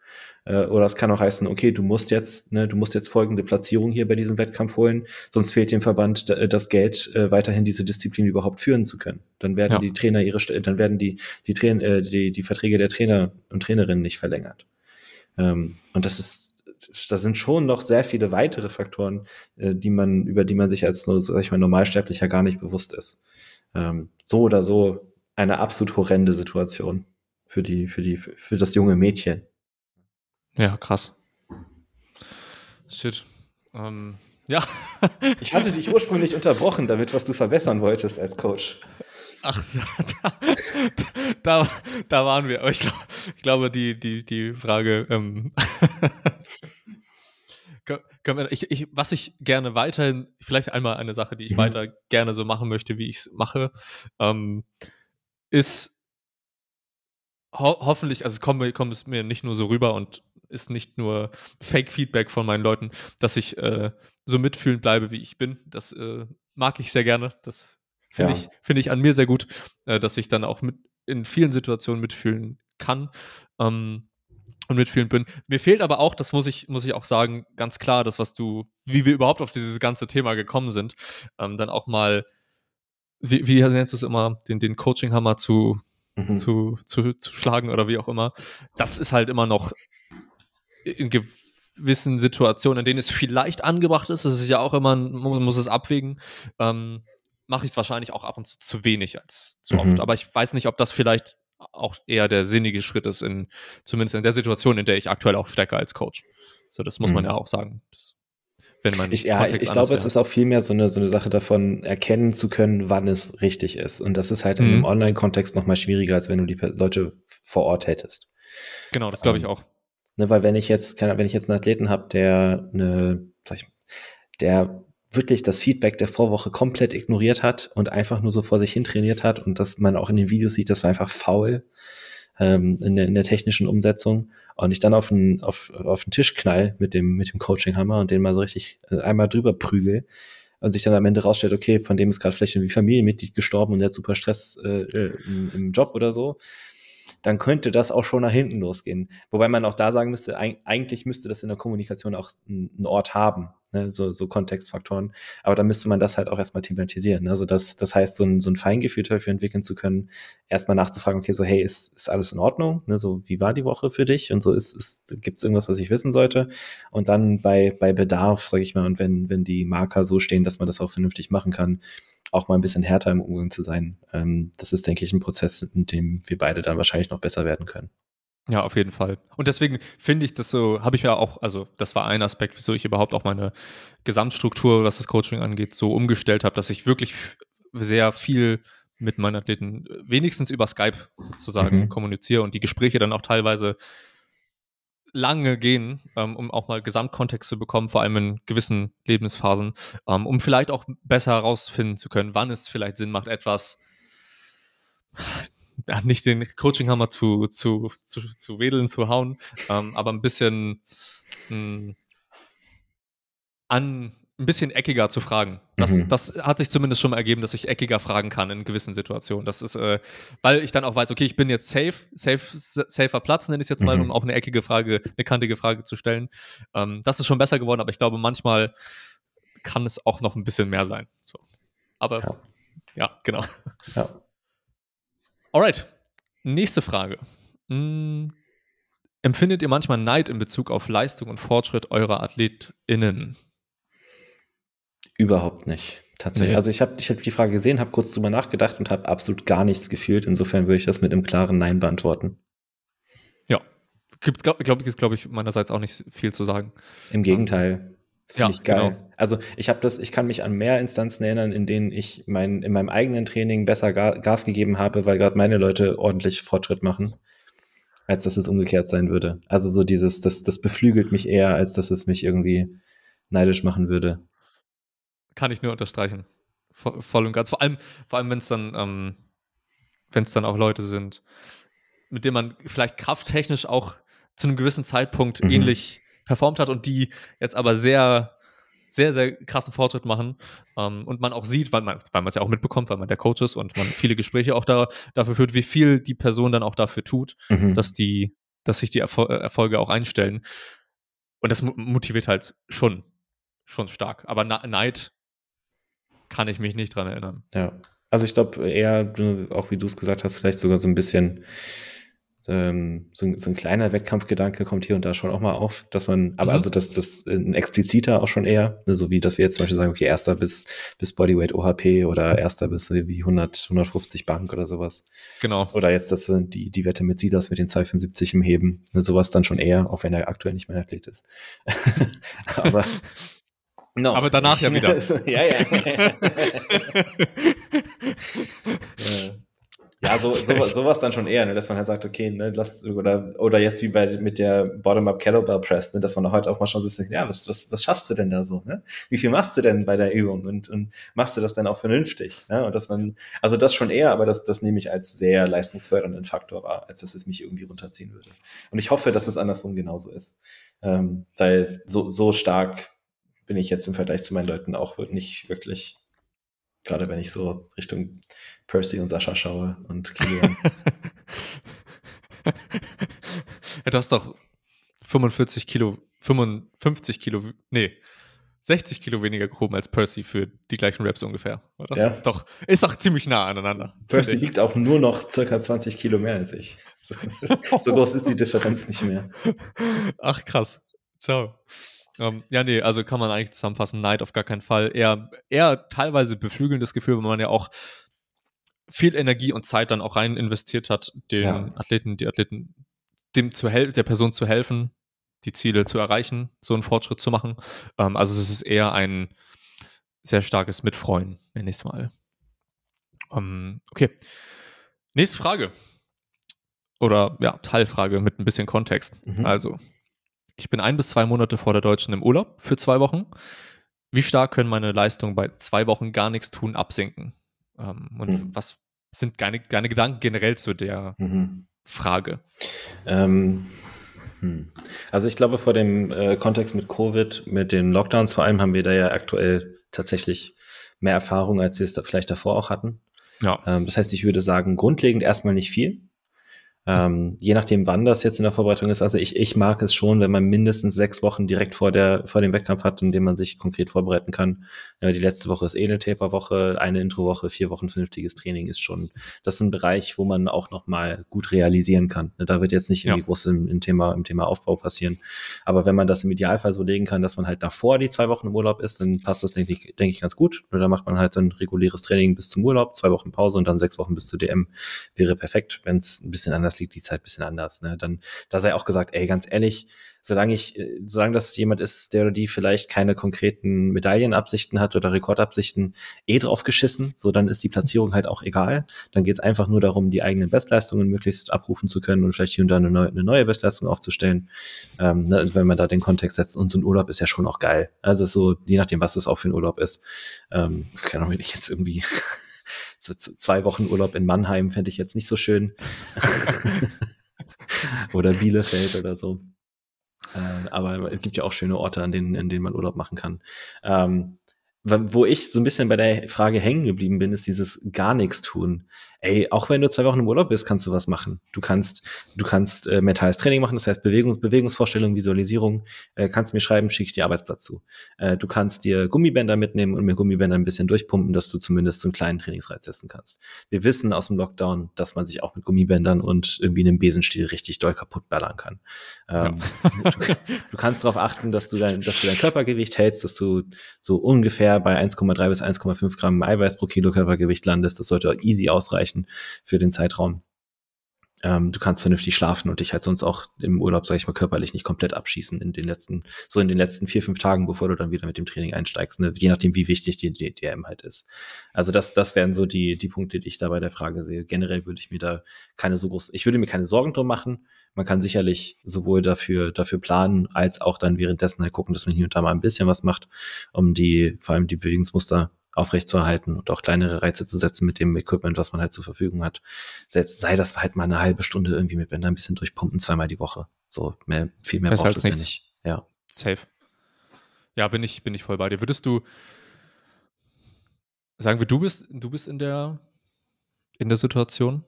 Speaker 2: Äh, oder es kann auch heißen, okay, du musst jetzt, ne, du musst jetzt folgende Platzierung hier bei diesem Wettkampf holen, sonst fehlt dem Verband äh, das Geld, äh, weiterhin diese Disziplin überhaupt führen zu können. Dann werden ja. die Trainer ihre, dann werden die die, Train äh, die die Verträge der Trainer und Trainerinnen nicht verlängert. Ähm, und das ist da sind schon noch sehr viele weitere Faktoren, äh, die man, über die man sich als, sag ich mal, Normalsterblicher gar nicht bewusst ist. Ähm, so oder so eine absolut horrende Situation für die, für die, für das junge Mädchen.
Speaker 1: Ja, krass. Shit. Ähm, ja.
Speaker 2: ich hatte dich ursprünglich unterbrochen, damit was du verbessern wolltest als Coach.
Speaker 1: Ach, da, da, da waren wir. Ich, glaub, ich glaube, die, die, die Frage, ähm, ich, ich, was ich gerne weiterhin, vielleicht einmal eine Sache, die ich mhm. weiter gerne so machen möchte, wie ich es mache, ähm, ist ho hoffentlich, also kommt, kommt es mir nicht nur so rüber und ist nicht nur Fake-Feedback von meinen Leuten, dass ich äh, so mitfühlend bleibe, wie ich bin. Das äh, mag ich sehr gerne. Das finde ja. ich, find ich an mir sehr gut, äh, dass ich dann auch mit in vielen Situationen mitfühlen kann. Ähm, und mitfühlen bin. Mir fehlt aber auch, das muss ich, muss ich auch sagen, ganz klar, das, was du, wie wir überhaupt auf dieses ganze Thema gekommen sind, ähm, dann auch mal, wie, wie nennst du es immer, den, den Coaching-Hammer zu, mhm. zu, zu, zu schlagen oder wie auch immer. Das ist halt immer noch in gewissen Situationen, in denen es vielleicht angebracht ist, das ist ja auch immer, man muss es abwägen, ähm, mache ich es wahrscheinlich auch ab und zu zu wenig als zu mhm. oft. Aber ich weiß nicht, ob das vielleicht auch eher der sinnige Schritt ist, in, zumindest in der Situation, in der ich aktuell auch stecke als Coach. So, das muss mhm. man ja auch sagen. Das
Speaker 2: wenn man ich, ja, ich, ich glaube, wäre. es ist auch vielmehr so eine, so eine Sache davon, erkennen zu können, wann es richtig ist. Und das ist halt mhm. mhm. Online-Kontext noch mal schwieriger, als wenn du die Leute vor Ort hättest.
Speaker 1: Genau, das glaube ich ähm, auch.
Speaker 2: Ne, weil wenn ich jetzt, wenn ich jetzt einen Athleten habe, der eine, sag ich, der wirklich das Feedback der Vorwoche komplett ignoriert hat und einfach nur so vor sich hin trainiert hat und dass man auch in den Videos sieht, das war einfach faul ähm, in, der, in der technischen Umsetzung und ich dann auf den, auf, auf den Tisch knall mit dem, mit dem Coaching-Hammer und den mal so richtig äh, einmal drüber prügel und sich dann am Ende rausstellt, okay, von dem ist gerade vielleicht irgendwie Familienmitglied gestorben und der hat super Stress äh, äh im, im Job oder so, dann könnte das auch schon nach hinten losgehen. Wobei man auch da sagen müsste, eigentlich müsste das in der Kommunikation auch einen Ort haben ne, so, so Kontextfaktoren. Aber da müsste man das halt auch erstmal thematisieren. Also das, das heißt, so ein, so ein Feingefühl dafür entwickeln zu können, erstmal nachzufragen, okay, so, hey, ist, ist alles in Ordnung? Ne, so, wie war die Woche für dich? Und so ist, ist gibt es irgendwas, was ich wissen sollte? Und dann bei, bei Bedarf, sage ich mal, und wenn, wenn die Marker so stehen, dass man das auch vernünftig machen kann, auch mal ein bisschen härter im Umgang zu sein. Ähm, das ist, denke ich, ein Prozess, in dem wir beide dann wahrscheinlich noch besser werden können.
Speaker 1: Ja, auf jeden Fall. Und deswegen finde ich das so, habe ich ja auch, also das war ein Aspekt, wieso ich überhaupt auch meine Gesamtstruktur, was das Coaching angeht, so umgestellt habe, dass ich wirklich sehr viel mit meinen Athleten wenigstens über Skype sozusagen mhm. kommuniziere und die Gespräche dann auch teilweise lange gehen, ähm, um auch mal Gesamtkontext zu bekommen, vor allem in gewissen Lebensphasen, ähm, um vielleicht auch besser herausfinden zu können, wann es vielleicht Sinn macht, etwas nicht den Coaching-Hammer zu, zu, zu, zu wedeln, zu hauen, ähm, aber ein bisschen mh, hm, an ein bisschen eckiger zu fragen. Das, mhm. das hat sich zumindest schon mal ergeben, dass ich eckiger fragen kann in gewissen Situationen. Das ist, äh, weil ich dann auch weiß, okay, ich bin jetzt safe, safe, safer Platz, nenne ich es jetzt mal, mhm. um auch eine eckige Frage, eine kantige Frage zu stellen. Ähm, das ist schon besser geworden, aber ich glaube, manchmal kann es auch noch ein bisschen mehr sein. So. Aber ja, ja genau. Ja. Alright. Nächste Frage. Hm, Empfindet ihr manchmal Neid in Bezug auf Leistung und Fortschritt eurer AthletInnen?
Speaker 2: Überhaupt nicht. Tatsächlich. Nee. Also ich habe ich hab die Frage gesehen, habe kurz drüber nachgedacht und habe absolut gar nichts gefühlt. Insofern würde ich das mit einem klaren Nein beantworten.
Speaker 1: Ja. Gibt, glaube glaub ich, ist, glaube ich, meinerseits auch nicht viel zu sagen.
Speaker 2: Im Gegenteil. Das finde ja, ich geil. Genau. Also ich habe das, ich kann mich an mehr Instanzen erinnern, in denen ich mein, in meinem eigenen Training besser Gas gegeben habe, weil gerade meine Leute ordentlich Fortschritt machen, als dass es umgekehrt sein würde. Also so dieses, das, das beflügelt mich eher, als dass es mich irgendwie neidisch machen würde.
Speaker 1: Kann ich nur unterstreichen. Voll und ganz. Vor allem, vor allem wenn es dann, ähm, wenn es dann auch Leute sind, mit denen man vielleicht krafttechnisch auch zu einem gewissen Zeitpunkt mhm. ähnlich performt hat und die jetzt aber sehr, sehr, sehr krassen Fortschritt machen ähm, und man auch sieht, weil man weil es ja auch mitbekommt, weil man der Coach ist und man viele Gespräche auch da, dafür führt, wie viel die Person dann auch dafür tut, mhm. dass die, dass sich die Erfol Erfolge auch einstellen. Und das motiviert halt schon, schon stark. Aber Neid kann ich mich nicht dran erinnern.
Speaker 2: Ja. Also ich glaube eher, auch wie du es gesagt hast, vielleicht sogar so ein bisschen ähm, so, so, ein kleiner Wettkampfgedanke kommt hier und da schon auch mal auf, dass man, aber mhm. also das, das ein expliziter auch schon eher, ne, so wie, dass wir jetzt zum Beispiel sagen, okay, erster bis, bis Bodyweight OHP oder erster bis wie 100, 150 Bank oder sowas.
Speaker 1: Genau.
Speaker 2: Oder jetzt, dass wir die, die Wette mit Sidas mit den 275 im Heben, ne, sowas dann schon eher, auch wenn er aktuell nicht mehr Athlet ist. aber,
Speaker 1: No. Aber danach ja wieder.
Speaker 2: ja, ja. ja. So, so, sowas dann schon eher, ne, dass man halt sagt, okay, ne, lass, oder, oder jetzt wie bei mit der Bottom-up Kettlebell Press, ne, dass man heute auch mal schon so sagt, ja, was, was, was schaffst du denn da so, ne? Wie viel machst du denn bei der Übung und, und machst du das dann auch vernünftig, ne? Und dass man, also das schon eher, aber das, das nehme ich als sehr leistungsfördernden Faktor wahr, als dass es mich irgendwie runterziehen würde. Und ich hoffe, dass es andersrum genauso ist. Ähm, weil so, so stark bin ich jetzt im Vergleich zu meinen Leuten auch nicht wirklich Gerade wenn ich so Richtung Percy und Sascha schaue und Kilian.
Speaker 1: ja, du hast doch 45 Kilo, 55 Kilo, nee, 60 Kilo weniger gehoben als Percy für die gleichen Raps ungefähr. Oder? Ja. Ist doch, ist doch ziemlich nah aneinander.
Speaker 2: Percy wiegt auch nur noch circa 20 Kilo mehr als ich. so groß ist die Differenz nicht mehr.
Speaker 1: Ach krass. Ciao. Um, ähm, ja, nee, also kann man eigentlich zusammenfassen, Neid auf gar keinen Fall. Eher, eher teilweise beflügelndes Gefühl, weil man ja auch viel Energie und Zeit dann auch rein investiert hat, den ja. Athleten, die Athleten, dem zu helfen, der Person zu helfen, die Ziele zu erreichen, so einen Fortschritt zu machen. Ähm, also es ist eher ein sehr starkes Mitfreuen, nenne ich es mal. Ähm, okay. Nächste Frage. Oder ja, Teilfrage mit ein bisschen Kontext. Mhm. Also, ich bin ein bis zwei Monate vor der Deutschen im Urlaub für zwei Wochen. Wie stark können meine Leistungen bei zwei Wochen gar nichts tun absinken? Ähm, und mhm. was sind deine, deine, Gedanken generell zu der mhm. Frage?
Speaker 2: Ähm, hm. Also ich glaube, vor dem äh, Kontext mit Covid, mit den Lockdowns vor allem, haben wir da ja aktuell tatsächlich mehr Erfahrung, als wir es da vielleicht davor auch hatten. Ja. Ähm, das heißt, ich würde sagen, grundlegend erstmal nicht viel. Ähm, je nachdem, wann das jetzt in der Vorbereitung ist. Also ich, ich mag es schon, wenn man mindestens sechs Wochen direkt vor der vor dem Wettkampf hat, in dem man sich konkret vorbereiten kann. Ja, die letzte Woche ist eh eine Taper-Woche, eine Intro-Woche, vier Wochen vernünftiges Training ist schon. Das ist ein Bereich, wo man auch noch mal gut realisieren kann. Ne, da wird jetzt nicht irgendwie ja. groß im, im, Thema im Thema Aufbau passieren. Aber wenn man das im Idealfall so legen kann, dass man halt davor die zwei Wochen im Urlaub ist, dann passt das denke ich, denke ich ganz gut. Und dann macht man halt ein reguläres Training bis zum Urlaub, zwei Wochen Pause und dann sechs Wochen bis zur DM. Wäre perfekt, wenn es ein bisschen anders liegt, die Zeit ein bisschen anders. Ne? Dann, da sei auch gesagt, ey, ganz ehrlich, solange ich, äh, solange das jemand ist, der oder die vielleicht keine konkreten Medaillenabsichten hat oder Rekordabsichten, eh drauf geschissen, so dann ist die Platzierung halt auch egal. Dann geht es einfach nur darum, die eigenen Bestleistungen möglichst abrufen zu können und vielleicht hier und da eine neue, eine neue Bestleistung aufzustellen. Ähm, ne, wenn man da den Kontext setzt. Und so ein Urlaub ist ja schon auch geil. Also so, je nachdem, was es auch für ein Urlaub ist. Ähm, keine Ahnung, wenn ich jetzt irgendwie zwei Wochen Urlaub in Mannheim fände ich jetzt nicht so schön. oder Bielefeld oder so. Äh, aber es gibt ja auch schöne Orte, an denen, in denen man Urlaub machen kann. Ähm, wo ich so ein bisschen bei der Frage hängen geblieben bin, ist dieses gar nichts tun. Ey, auch wenn du zwei Wochen im Urlaub bist, kannst du was machen. Du kannst, du kannst äh, mentales Training machen, das heißt Bewegung, Bewegungsvorstellung, Visualisierung. Äh, kannst mir schreiben, schick ich dir Arbeitsplatz zu. Äh, du kannst dir Gummibänder mitnehmen und mir Gummibänder ein bisschen durchpumpen, dass du zumindest so einen kleinen Trainingsreiz setzen kannst. Wir wissen aus dem Lockdown, dass man sich auch mit Gummibändern und irgendwie einem Besenstiel richtig doll kaputt ballern kann. Ähm, ja. du, du, kannst darauf achten, dass du dein, dass du dein Körpergewicht hältst, dass du so ungefähr bei 1,3 bis 1,5 Gramm Eiweiß pro Kilo Körpergewicht landest. Das sollte easy ausreichen für den Zeitraum. Ähm, du kannst vernünftig schlafen und dich halt sonst auch im Urlaub, sag ich mal, körperlich nicht komplett abschießen in den letzten, so in den letzten vier, fünf Tagen, bevor du dann wieder mit dem Training einsteigst, ne? je nachdem, wie wichtig die, DM halt ist. Also das, das wären so die, die Punkte, die ich da bei der Frage sehe. Generell würde ich mir da keine so großen, ich würde mir keine Sorgen drum machen. Man kann sicherlich sowohl dafür, dafür planen, als auch dann währenddessen halt gucken, dass man hier und da mal ein bisschen was macht, um die, vor allem die Bewegungsmuster aufrechtzuerhalten und auch kleinere Reize zu setzen mit dem Equipment, was man halt zur Verfügung hat. Selbst sei das halt mal eine halbe Stunde irgendwie mit Bänder ein bisschen durchpumpen, zweimal die Woche. So, mehr, viel mehr
Speaker 1: das
Speaker 2: braucht es
Speaker 1: ja
Speaker 2: nicht. Ja.
Speaker 1: Safe. Ja, bin ich, bin ich voll bei dir. Würdest du sagen wir, du bist, du bist in der, in der Situation,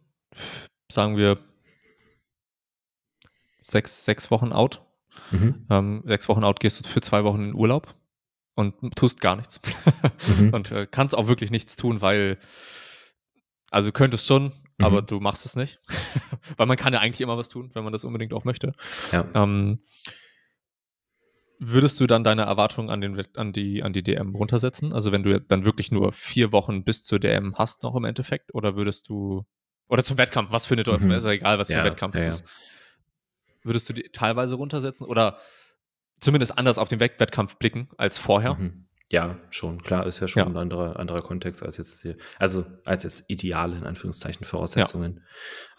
Speaker 1: sagen wir, sechs, sechs Wochen out. Mhm. Ähm, sechs Wochen out gehst du für zwei Wochen in Urlaub und tust gar nichts. Mhm. und äh, kannst auch wirklich nichts tun, weil, also könntest schon, mhm. aber du machst es nicht. weil man kann ja eigentlich immer was tun, wenn man das unbedingt auch möchte.
Speaker 2: Ja.
Speaker 1: Ähm, würdest du dann deine Erwartungen an, den, an, die, an die DM runtersetzen? Also wenn du dann wirklich nur vier Wochen bis zur DM hast noch im Endeffekt? Oder würdest du, oder zum Wettkampf, was findet mhm. ist ja egal, was für ein Wettkampf ja, es ist. Würdest du die teilweise runtersetzen? Oder zumindest anders auf den Wettkampf blicken als vorher. Mhm.
Speaker 2: Ja, schon, klar, ist ja schon ja. ein anderer, anderer Kontext als jetzt hier, also als jetzt ideale, in Anführungszeichen, Voraussetzungen.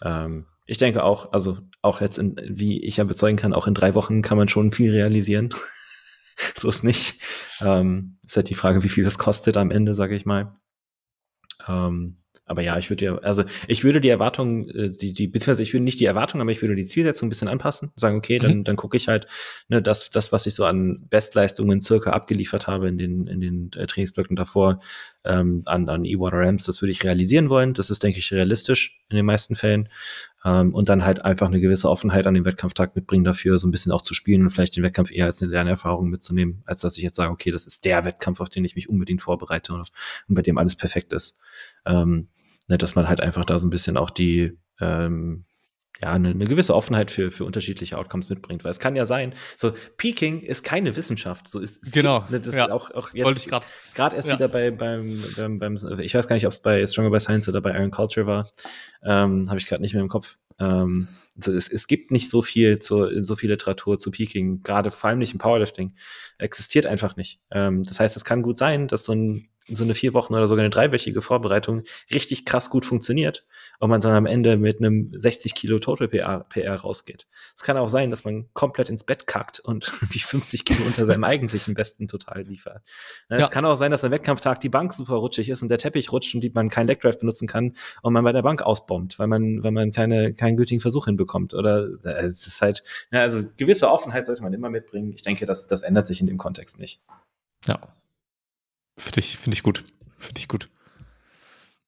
Speaker 2: Ja. Ähm, ich denke auch, also auch jetzt, in, wie ich ja bezeugen kann, auch in drei Wochen kann man schon viel realisieren. so ist nicht. Ähm, ist halt die Frage, wie viel das kostet am Ende, sage ich mal. Ähm, aber ja, ich würde ja, also ich würde die Erwartung, äh, die, die, beziehungsweise ich würde nicht die Erwartung, aber ich würde die Zielsetzung ein bisschen anpassen. Sagen, okay, dann, mhm. dann gucke ich halt, ne, das, das, was ich so an Bestleistungen circa abgeliefert habe in den, in den äh, Trainingsblöcken davor, ähm, an, an E-Water-Ramps, das würde ich realisieren wollen. Das ist, denke ich, realistisch in den meisten Fällen. Ähm, und dann halt einfach eine gewisse Offenheit an den Wettkampftag mitbringen dafür, so ein bisschen auch zu spielen und vielleicht den Wettkampf eher als eine Lernerfahrung mitzunehmen, als dass ich jetzt sage, okay, das ist der Wettkampf, auf den ich mich unbedingt vorbereite und, und bei dem alles perfekt ist. Ähm, ne, dass man halt einfach da so ein bisschen auch die, ähm, ja, eine, eine gewisse Offenheit für, für unterschiedliche Outcomes mitbringt. Weil es kann ja sein, so Peaking ist keine Wissenschaft. So ist,
Speaker 1: genau.
Speaker 2: Gibt, ne, das ja. auch, auch jetzt gerade erst ja. wieder bei beim, beim, beim, ich weiß gar nicht, ob es bei Stronger by Science oder bei Iron Culture war. Ähm, Habe ich gerade nicht mehr im Kopf. Ähm, also es, es gibt nicht so viel zu, so viel Literatur zu Peaking, gerade vor allem nicht im Powerlifting. Existiert einfach nicht. Ähm, das heißt, es kann gut sein, dass so ein so eine vier Wochen oder sogar eine dreiwöchige Vorbereitung richtig krass gut funktioniert und man dann am Ende mit einem 60 Kilo Total PR, PR rausgeht. Es kann auch sein, dass man komplett ins Bett kackt und die 50 Kilo unter seinem eigentlichen besten Total liefert. Es ja. kann auch sein, dass am Wettkampftag die Bank super rutschig ist und der Teppich rutscht und die man keinen Legdrive benutzen kann und man bei der Bank ausbombt, weil man, weil man keine, keinen gültigen Versuch hinbekommt. Oder äh, es ist halt, ja, also gewisse Offenheit sollte man immer mitbringen. Ich denke, das, das ändert sich in dem Kontext nicht.
Speaker 1: Ja, Finde ich, find ich gut. Finde ich gut.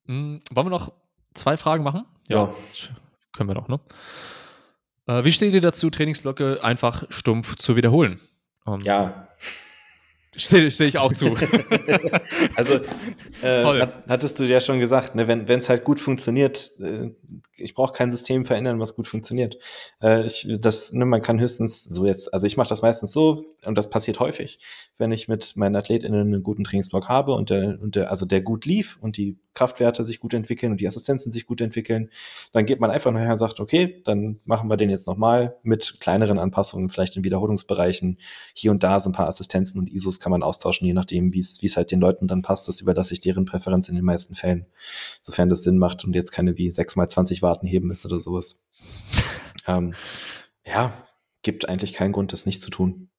Speaker 1: Hm, wollen wir noch zwei Fragen machen?
Speaker 2: Ja. ja.
Speaker 1: Können wir noch, ne? Äh, wie steht ihr dazu, Trainingsblöcke einfach stumpf zu wiederholen?
Speaker 2: Um, ähm, ja.
Speaker 1: Stehe steh ich auch zu.
Speaker 2: also, äh, hat, hattest du ja schon gesagt, ne, wenn es halt gut funktioniert, äh, ich brauche kein System verändern, was gut funktioniert. Äh, ich, das, ne, man kann höchstens so jetzt, also ich mache das meistens so, und das passiert häufig, wenn ich mit meinen AthletInnen einen guten Trainingsblock habe und der, und der, also der gut lief und die Kraftwerte sich gut entwickeln und die Assistenzen sich gut entwickeln, dann geht man einfach nachher und sagt, okay, dann machen wir den jetzt nochmal mit kleineren Anpassungen, vielleicht in Wiederholungsbereichen. Hier und da so ein paar Assistenzen und ISOs kann man austauschen, je nachdem, wie es halt den Leuten dann passt. Das überlasse ich deren Präferenz in den meisten Fällen, sofern das Sinn macht und jetzt keine wie 6 mal 20 Warten heben ist oder sowas. ähm, ja, gibt eigentlich keinen Grund, das nicht zu tun.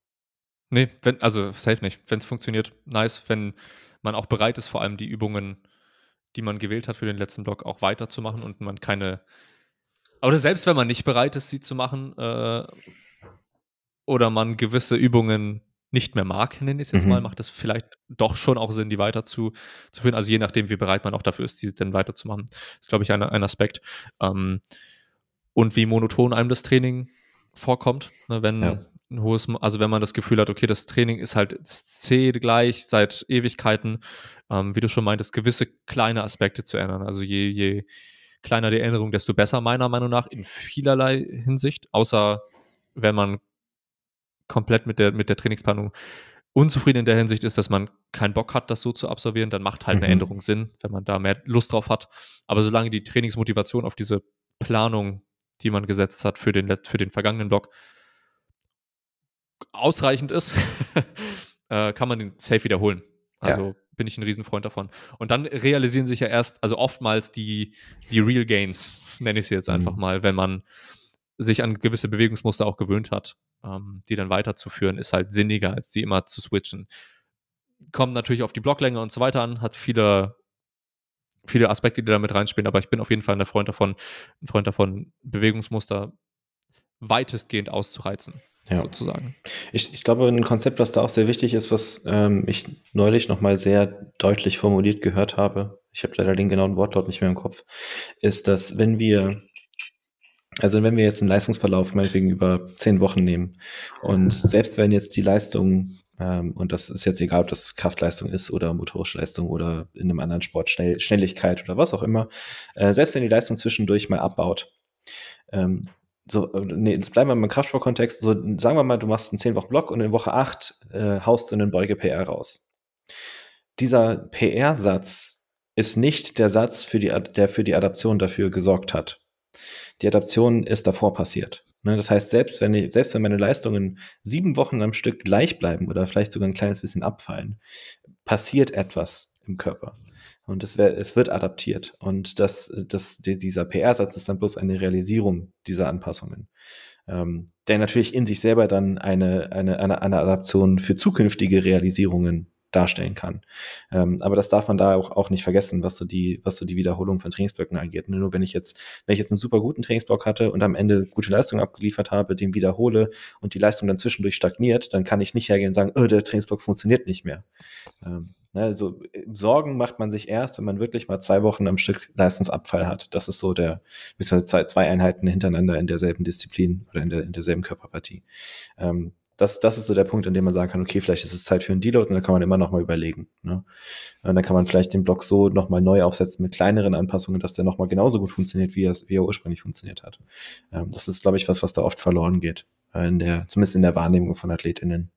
Speaker 1: Nee, wenn, also safe nicht. Wenn es funktioniert, nice. Wenn man auch bereit ist, vor allem die Übungen, die man gewählt hat für den letzten Block, auch weiterzumachen und man keine. Oder selbst wenn man nicht bereit ist, sie zu machen, äh, oder man gewisse Übungen nicht mehr mag, nenne ich es jetzt
Speaker 2: Mhm.
Speaker 1: mal, macht es vielleicht doch schon auch Sinn, die weiter zu, zu führen. Also je nachdem, wie bereit man auch dafür ist, diese dann weiterzumachen. ist, glaube ich, ein, ein Aspekt. Ähm, und wie monoton einem das Training vorkommt, ne, wenn
Speaker 2: Ja.
Speaker 1: ein hohes, also wenn man das Gefühl hat, okay, das Training ist halt zäh gleich seit Ewigkeiten, ähm, wie du schon meintest, gewisse kleine Aspekte zu ändern. Also je, je kleiner die Änderung, desto besser meiner Meinung nach in vielerlei Hinsicht, außer wenn man komplett mit der, mit der Trainingsplanung unzufrieden in der Hinsicht ist, dass man keinen Bock hat, das so zu absolvieren, dann macht halt eine
Speaker 2: Mhm.
Speaker 1: Änderung Sinn, wenn man da mehr Lust drauf hat. Aber solange die Trainingsmotivation auf diese Planung, die man gesetzt hat für den, für den vergangenen Block, ausreichend ist, äh, kann man den safe wiederholen. Also bin ich ein Riesenfreund davon. Und dann realisieren sich ja erst, also oftmals die, die Real Gains, nenne ich sie jetzt einfach
Speaker 2: Mhm.
Speaker 1: mal, wenn man sich an gewisse Bewegungsmuster auch gewöhnt hat, ähm, die dann weiterzuführen, ist halt sinniger, als die immer zu switchen. Kommt natürlich auf die Blocklänge und so weiter an, hat viele, viele Aspekte, die da mit reinspielen, aber ich bin auf jeden Fall ein Freund davon, ein Freund davon, Bewegungsmuster weitestgehend auszureizen,
Speaker 2: Ja.
Speaker 1: sozusagen.
Speaker 2: Ich, ich glaube, ein Konzept, was da auch sehr wichtig ist, was ähm, ich neulich nochmal sehr deutlich formuliert gehört habe, ich habe leider den genauen Wortlaut nicht mehr im Kopf, ist, dass wenn wir, also wenn wir jetzt einen Leistungsverlauf meinetwegen über zehn Wochen nehmen und selbst wenn jetzt die Leistung, ähm, und das ist jetzt egal, ob das Kraftleistung ist oder motorische Leistung oder in einem anderen Sport Schnell, Schnelligkeit oder was auch immer, äh, selbst wenn die Leistung zwischendurch mal abbaut, ähm, so, äh, nee, jetzt bleiben wir mal im Kraftsportkontext. So, sagen wir mal, du machst einen 10 Wochen Block und in Woche 8 äh, haust du einen Beuge-PR raus. Dieser PR-Satz ist nicht der Satz, für die, der für die Adaption dafür gesorgt hat. Die Adaption ist davor passiert. Ne, das heißt, selbst wenn, ich, selbst wenn meine Leistungen sieben Wochen am Stück gleich bleiben oder vielleicht sogar ein kleines bisschen abfallen, passiert etwas im Körper. Und es, wär, es wird adaptiert. Und das, das, die, dieser PR-Satz ist dann bloß eine Realisierung dieser Anpassungen. Ähm, der natürlich in sich selber dann eine, eine, eine, eine Adaption für zukünftige Realisierungen darstellen kann. Ähm, aber das darf man da auch, auch nicht vergessen, was so die, was so die Wiederholung von Trainingsblöcken angeht. Nur wenn ich jetzt, wenn ich jetzt einen super guten Trainingsblock hatte und am Ende gute Leistung abgeliefert habe, den wiederhole und die Leistung dann zwischendurch stagniert, dann kann ich nicht hergehen und sagen, oh, der Trainingsblock funktioniert nicht mehr. Ähm, ne, also äh, Sorgen macht man sich erst, wenn man wirklich mal zwei Wochen am Stück Leistungsabfall hat. Das ist so der, beziehungsweise zwei, zwei Einheiten hintereinander in derselben Disziplin oder in, der, in derselben Körperpartie. Ähm, das, das ist so der Punkt, an dem man sagen kann, okay, vielleicht ist es Zeit für einen Deload und dann kann man immer noch mal überlegen. Ne? Und dann kann man vielleicht den Block so noch mal neu aufsetzen mit kleineren Anpassungen, dass der noch mal genauso gut funktioniert, wie er, wie er ursprünglich funktioniert hat. Ähm, das ist, glaube ich, was, was da oft verloren geht, äh, in der, zumindest in der Wahrnehmung von AthletInnen.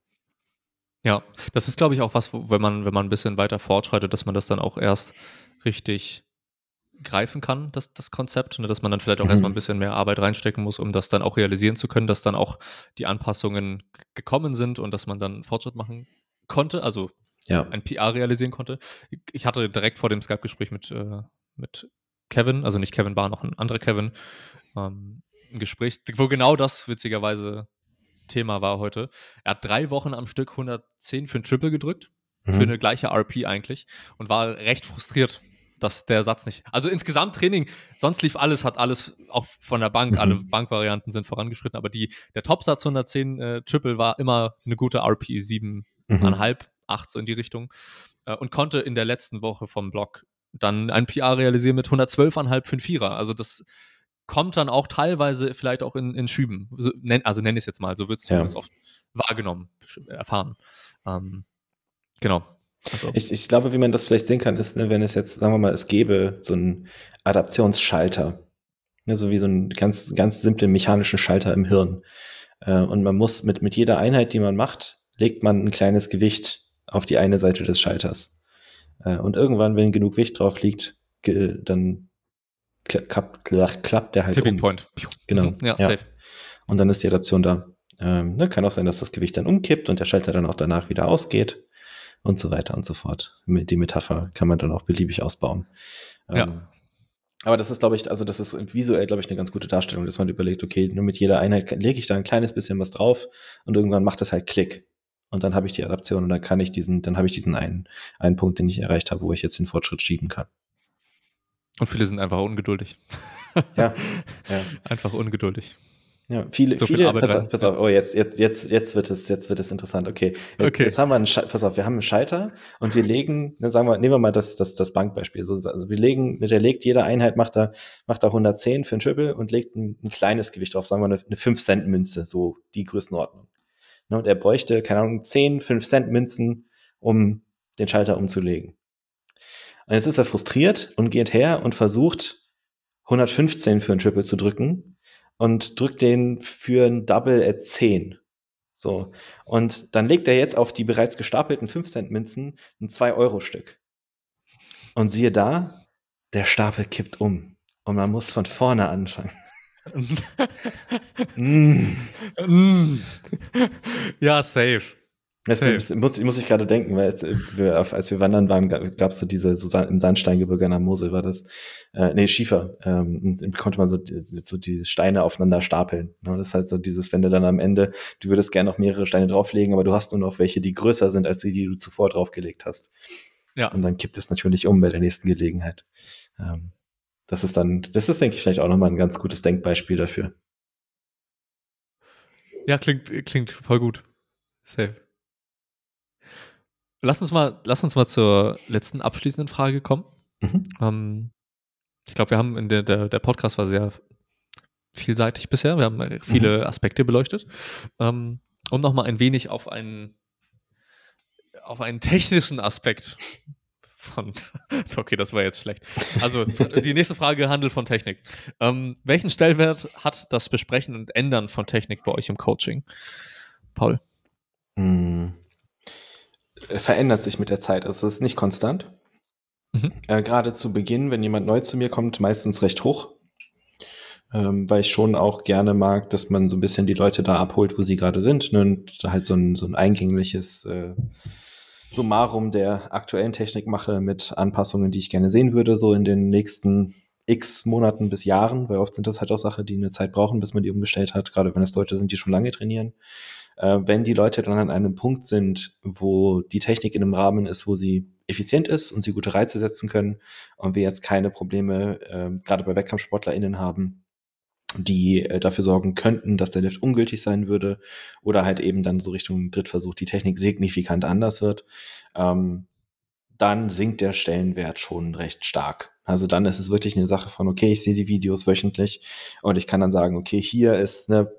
Speaker 1: Ja, das ist, glaube ich, auch was, wenn man, wenn man ein bisschen weiter fortschreitet, dass man das dann auch erst richtig greifen kann, das, das Konzept, ne, dass man dann vielleicht auch
Speaker 2: Mhm.
Speaker 1: erstmal ein bisschen mehr Arbeit reinstecken muss, um das dann auch realisieren zu können, dass dann auch die Anpassungen gekommen sind und dass man dann Fortschritt machen konnte, also
Speaker 2: Ja.
Speaker 1: ein PR realisieren konnte. Ich- hatte direkt vor dem Skype-Gespräch mit, äh, mit Kevin, also nicht Kevin Bar, noch ein anderer Kevin, ähm, ein Gespräch, wo genau das witzigerweise Thema war heute. Er hat drei Wochen am Stück 110 für ein Triple gedrückt, für
Speaker 2: Mhm.
Speaker 1: eine gleiche RP eigentlich und war recht frustriert, dass der Satz nicht. Also insgesamt Training, sonst lief alles, hat alles auch von der Bank,
Speaker 2: Mhm.
Speaker 1: alle Bankvarianten sind vorangeschritten, aber die, der Topsatz 110 äh, Triple war immer eine gute RP,
Speaker 2: Mhm.
Speaker 1: 7,5, 8 so in die Richtung äh, und konnte in der letzten Woche vom Block dann ein PR realisieren mit 112,5 für Vierer. Also das kommt dann auch teilweise vielleicht auch in, in Schüben. So, nenn, also nenne ich es jetzt mal, so wird es
Speaker 2: Ja.
Speaker 1: zumindest oft wahrgenommen, erfahren. Ähm, genau. Also,
Speaker 2: Ich, ich glaube, wie man das vielleicht sehen kann, ist, ne, wenn es jetzt, sagen wir mal, es gäbe so einen Adaptionsschalter. Ne, so wie so einen ganz, ganz simplen mechanischen Schalter im Hirn. Äh, und man muss mit, mit jeder Einheit, die man macht, legt man ein kleines Gewicht auf die eine Seite des Schalters. Äh, und irgendwann, wenn genug Gewicht drauf liegt, ge- dann kla- klapp, klapp, klappt der halt
Speaker 1: Tipping
Speaker 2: um.
Speaker 1: Point.
Speaker 2: Genau.
Speaker 1: Mhm, ja,
Speaker 2: Ja.
Speaker 1: safe.
Speaker 2: Und dann ist die Adaption da. Ähm, ne, kann auch sein, dass das Gewicht dann umkippt und der Schalter dann auch danach wieder ausgeht und so weiter und so fort. Mit- Die Metapher kann man dann auch beliebig ausbauen.
Speaker 1: Ja.
Speaker 2: Ähm, aber das ist, glaube ich, also das ist visuell, glaube ich, eine ganz gute Darstellung, dass man überlegt, okay, nur mit jeder Einheit lege ich da ein kleines bisschen was drauf und irgendwann macht das halt Klick. Und dann habe ich die Adaption und dann kann ich diesen, dann habe ich diesen einen, einen Punkt, den ich erreicht habe, wo ich jetzt den Fortschritt schieben kann.
Speaker 1: Und viele sind einfach ungeduldig.
Speaker 2: Ja, ja.
Speaker 1: Einfach ungeduldig.
Speaker 2: Ja, viele, so viele, pass auf, pass auf, oh, jetzt, jetzt, jetzt, jetzt wird es, jetzt wird es interessant. Okay. Jetzt, okay. jetzt haben wir einen, pass auf, wir haben einen Schalter und wir legen, ne, sagen wir, nehmen wir mal das, das, das Bankbeispiel. So, also wir legen, mit der legt jede Einheit macht da, macht da 110 für ein Triple und legt ein, ein kleines Gewicht drauf, sagen wir eine, eine 5 Cent Münze, so die Größenordnung. Ne, und er bräuchte, keine Ahnung, 10, 5 Cent Münzen, um den Schalter umzulegen. Und jetzt ist er frustriert und geht her und versucht, 115 für ein Triple zu drücken und drückt den für ein Double at 10. So. Und dann legt er jetzt auf die bereits gestapelten 5 Cent Münzen ein 2-Euro-Stück. Und siehe da, der Stapel kippt um. Und man muss von vorne anfangen.
Speaker 1: mm. Mm. Ja, safe.
Speaker 2: Das muss, muss ich gerade denken, weil als wir, als wir wandern waren, gab es so diese, so im Sandsteingebirge an Mosel war das, äh, nee, Schiefer, ähm, und konnte man so, so die Steine aufeinander stapeln. Ne? Das ist halt so dieses, wenn du dann am Ende, du würdest gerne noch mehrere Steine drauflegen, aber du hast nur noch welche, die größer sind als die, die du zuvor draufgelegt hast. Ja. Und dann kippt es natürlich um bei der nächsten Gelegenheit. Ähm, das ist dann, das ist, denke ich, vielleicht auch nochmal ein ganz gutes Denkbeispiel dafür.
Speaker 1: Ja, klingt, klingt voll gut. Safe. Lass uns mal, lass uns mal zur letzten abschließenden Frage kommen. Mhm. Ähm, ich glaube, wir haben in der, der, der Podcast war sehr vielseitig bisher. Wir haben viele mhm. Aspekte beleuchtet. Ähm, um nochmal ein wenig auf einen, auf einen technischen Aspekt von. Okay, das war jetzt schlecht. Also, die nächste Frage handelt von Technik. Ähm, welchen Stellwert hat das Besprechen und Ändern von Technik bei euch im Coaching? Paul.
Speaker 2: Mhm verändert sich mit der Zeit. Also es ist nicht konstant. Mhm. Äh, Gerade zu Beginn, wenn jemand neu zu mir kommt, meistens recht hoch. Ähm, weil ich schon auch gerne mag, dass man so ein bisschen die Leute da abholt, wo sie gerade sind. Ne? Und halt so ein, so ein eingängliches äh, Summarum der aktuellen Technik mache mit Anpassungen, die ich gerne sehen würde, so in den nächsten x Monaten bis Jahren, weil oft sind das halt auch Sachen, die eine Zeit brauchen, bis man die umgestellt hat, gerade wenn es Leute sind, die schon lange trainieren äh, wenn die Leute dann an einem Punkt sind, wo die Technik in einem Rahmen ist, wo sie effizient ist und sie gute Reize setzen können und wir jetzt keine Probleme äh, gerade bei WettkampfsportlerInnen haben, die äh, dafür sorgen könnten, dass der Lift ungültig sein würde oder halt eben dann so Richtung Drittversuch die Technik signifikant anders wird, ähm, dann sinkt der Stellenwert schon recht stark. Also dann ist es wirklich eine Sache von, okay, ich sehe die Videos wöchentlich und ich kann dann sagen, okay, hier ist ne,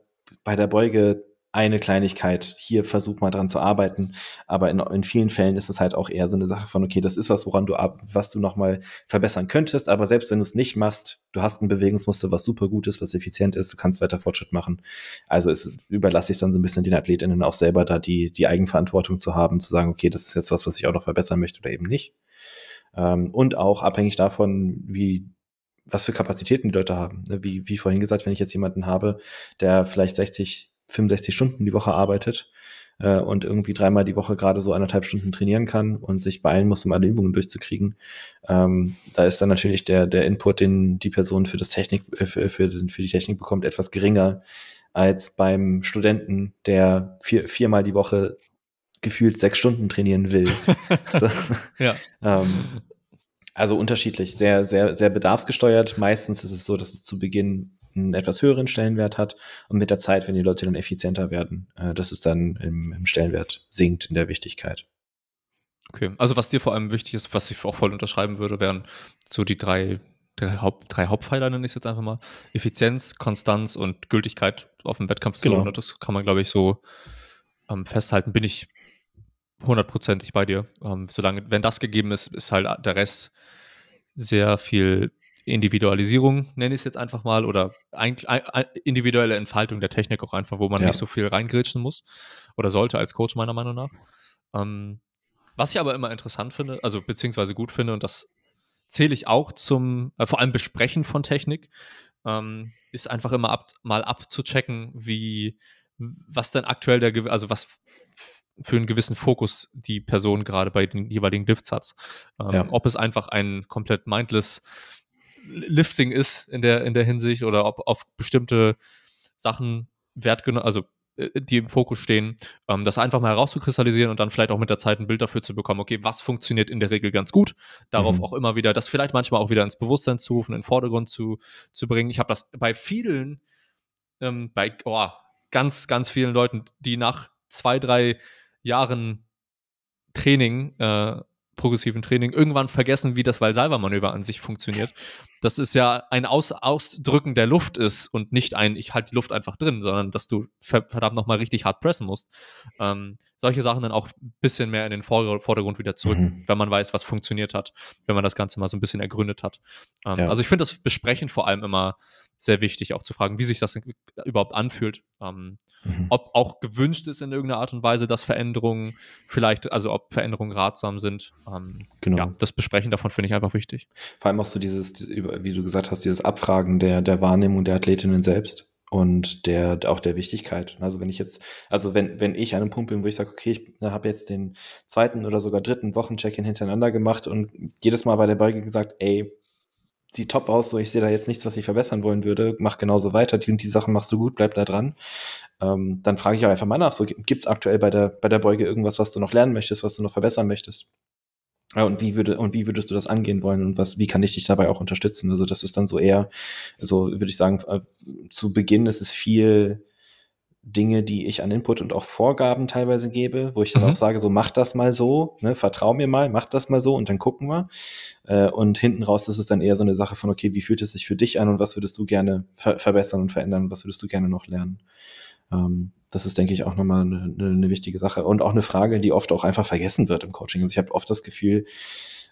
Speaker 2: bei der Beuge eine Kleinigkeit, hier versuch mal dran zu arbeiten. Aber in, in vielen Fällen ist es halt auch eher so eine Sache von, okay, das ist was, woran du ab, was du nochmal verbessern könntest. Aber selbst wenn du es nicht machst, du hast ein Bewegungsmuster, was super gut ist, was effizient ist, du kannst weiter Fortschritt machen. Also es überlasse ich dann so ein bisschen den AthletInnen auch selber da die, die Eigenverantwortung zu haben, zu sagen, okay, das ist jetzt was, was ich auch noch verbessern möchte oder eben nicht. Ähm, und auch abhängig davon, wie was für Kapazitäten die Leute haben. Ne, wie, wie vorhin gesagt, wenn ich jetzt jemanden habe, der vielleicht 60 65 Stunden die Woche arbeitet äh, und irgendwie dreimal die Woche gerade so anderthalb Stunden trainieren kann und sich beeilen muss, um alle Übungen durchzukriegen. Ähm, da ist dann natürlich der, der Input, den die Person für das Technik, äh, für, für, für die Technik bekommt, etwas geringer als beim Studenten, der vier, viermal die Woche gefühlt sechs Stunden trainieren will. so. ja. ähm, also unterschiedlich, sehr, sehr, sehr bedarfsgesteuert. Meistens ist es so, dass es zu Beginn einen etwas höheren Stellenwert hat und mit der Zeit, wenn die Leute dann effizienter werden, äh, dass es dann im, im Stellenwert sinkt in der Wichtigkeit.
Speaker 1: Okay, also was dir vor allem wichtig ist, was ich auch voll unterschreiben würde, wären so die drei, drei, Haupt, drei Hauptpfeiler, nenne ich es jetzt einfach mal. Effizienz, Konstanz und Gültigkeit auf dem Wettkampf. Genau. Das kann man, glaube ich, so ähm, festhalten. Bin ich hundertprozentig bei dir. Ähm, solange, wenn das gegeben ist, ist halt der Rest sehr viel Individualisierung, nenne ich es jetzt einfach mal, oder ein, ein, individuelle Entfaltung der Technik auch einfach, wo man ja. nicht so viel reingrätschen muss oder sollte als Coach meiner Meinung nach. Ähm, was ich aber immer interessant finde, also beziehungsweise gut finde, und das zähle ich auch zum, äh, vor allem Besprechen von Technik, ähm, ist einfach immer ab, mal abzuchecken, wie, was denn aktuell der, also was für einen gewissen Fokus die Person gerade bei den jeweiligen Lifts hat. Ähm, ja. Ob es einfach ein komplett mindless Lifting ist in der, in der Hinsicht oder ob auf bestimmte Sachen Wert genommen, also äh, die im Fokus stehen, ähm, das einfach mal herauszukristallisieren und dann vielleicht auch mit der Zeit ein Bild dafür zu bekommen, okay, was funktioniert in der Regel ganz gut, darauf mhm. auch immer wieder, das vielleicht manchmal auch wieder ins Bewusstsein zu rufen, in den Vordergrund zu, zu bringen. Ich habe das bei vielen ähm, bei oh, ganz, ganz vielen Leuten, die nach zwei, drei Jahren Training, äh, progressiven Training, irgendwann vergessen, wie das Valsalva-Manöver an sich funktioniert. Das ist ja ein Aus Ausdrücken der Luft ist und nicht ein, ich halte die Luft einfach drin, sondern dass du verdammt nochmal richtig hart pressen musst. Ähm, solche Sachen dann auch ein bisschen mehr in den Vordergrund wieder zurück, mhm. wenn man weiß, was funktioniert hat, wenn man das Ganze mal so ein bisschen ergründet hat. Ähm, ja. Also ich finde das Besprechen vor allem immer sehr wichtig, auch zu fragen, wie sich das überhaupt anfühlt. Ähm, mhm. Ob auch gewünscht ist in irgendeiner Art und Weise, dass Veränderungen vielleicht, also ob Veränderungen ratsam sind. Ähm, genau. Ja, das Besprechen davon finde ich einfach wichtig.
Speaker 2: Vor allem auch so dieses, wie du gesagt hast, dieses Abfragen der, der Wahrnehmung der Athletinnen selbst und der auch der Wichtigkeit. Also wenn ich jetzt, also wenn wenn ich an einem Punkt bin, wo ich sage, okay, ich habe jetzt den zweiten oder sogar dritten Wochencheck-in hintereinander gemacht und jedes Mal bei der Beuge gesagt, ey, sieht top aus, so ich sehe da jetzt nichts, was ich verbessern wollen würde, mach genauso weiter, die und die Sachen machst du gut, bleib da dran. Ähm, dann frage ich auch einfach mal nach, so gibt's aktuell bei der, bei der Beuge irgendwas, was du noch lernen möchtest, was du noch verbessern möchtest? Ja, und wie würde, und wie würdest du das angehen wollen und was, wie kann ich dich dabei auch unterstützen? Also das ist dann so eher, so würde ich sagen, äh, zu Beginn ist es viel, Dinge, die ich an Input und auch Vorgaben teilweise gebe, wo ich dann mhm. auch sage, so mach das mal so, ne, vertrau mir mal, mach das mal so und dann gucken wir. Äh, und hinten raus ist es dann eher so eine Sache von, okay, wie fühlt es sich für dich an und was würdest du gerne ver verbessern und verändern, was würdest du gerne noch lernen? Ähm, das ist, denke ich, auch nochmal eine, eine wichtige Sache und auch eine Frage, die oft auch einfach vergessen wird im Coaching. Also ich habe oft das Gefühl,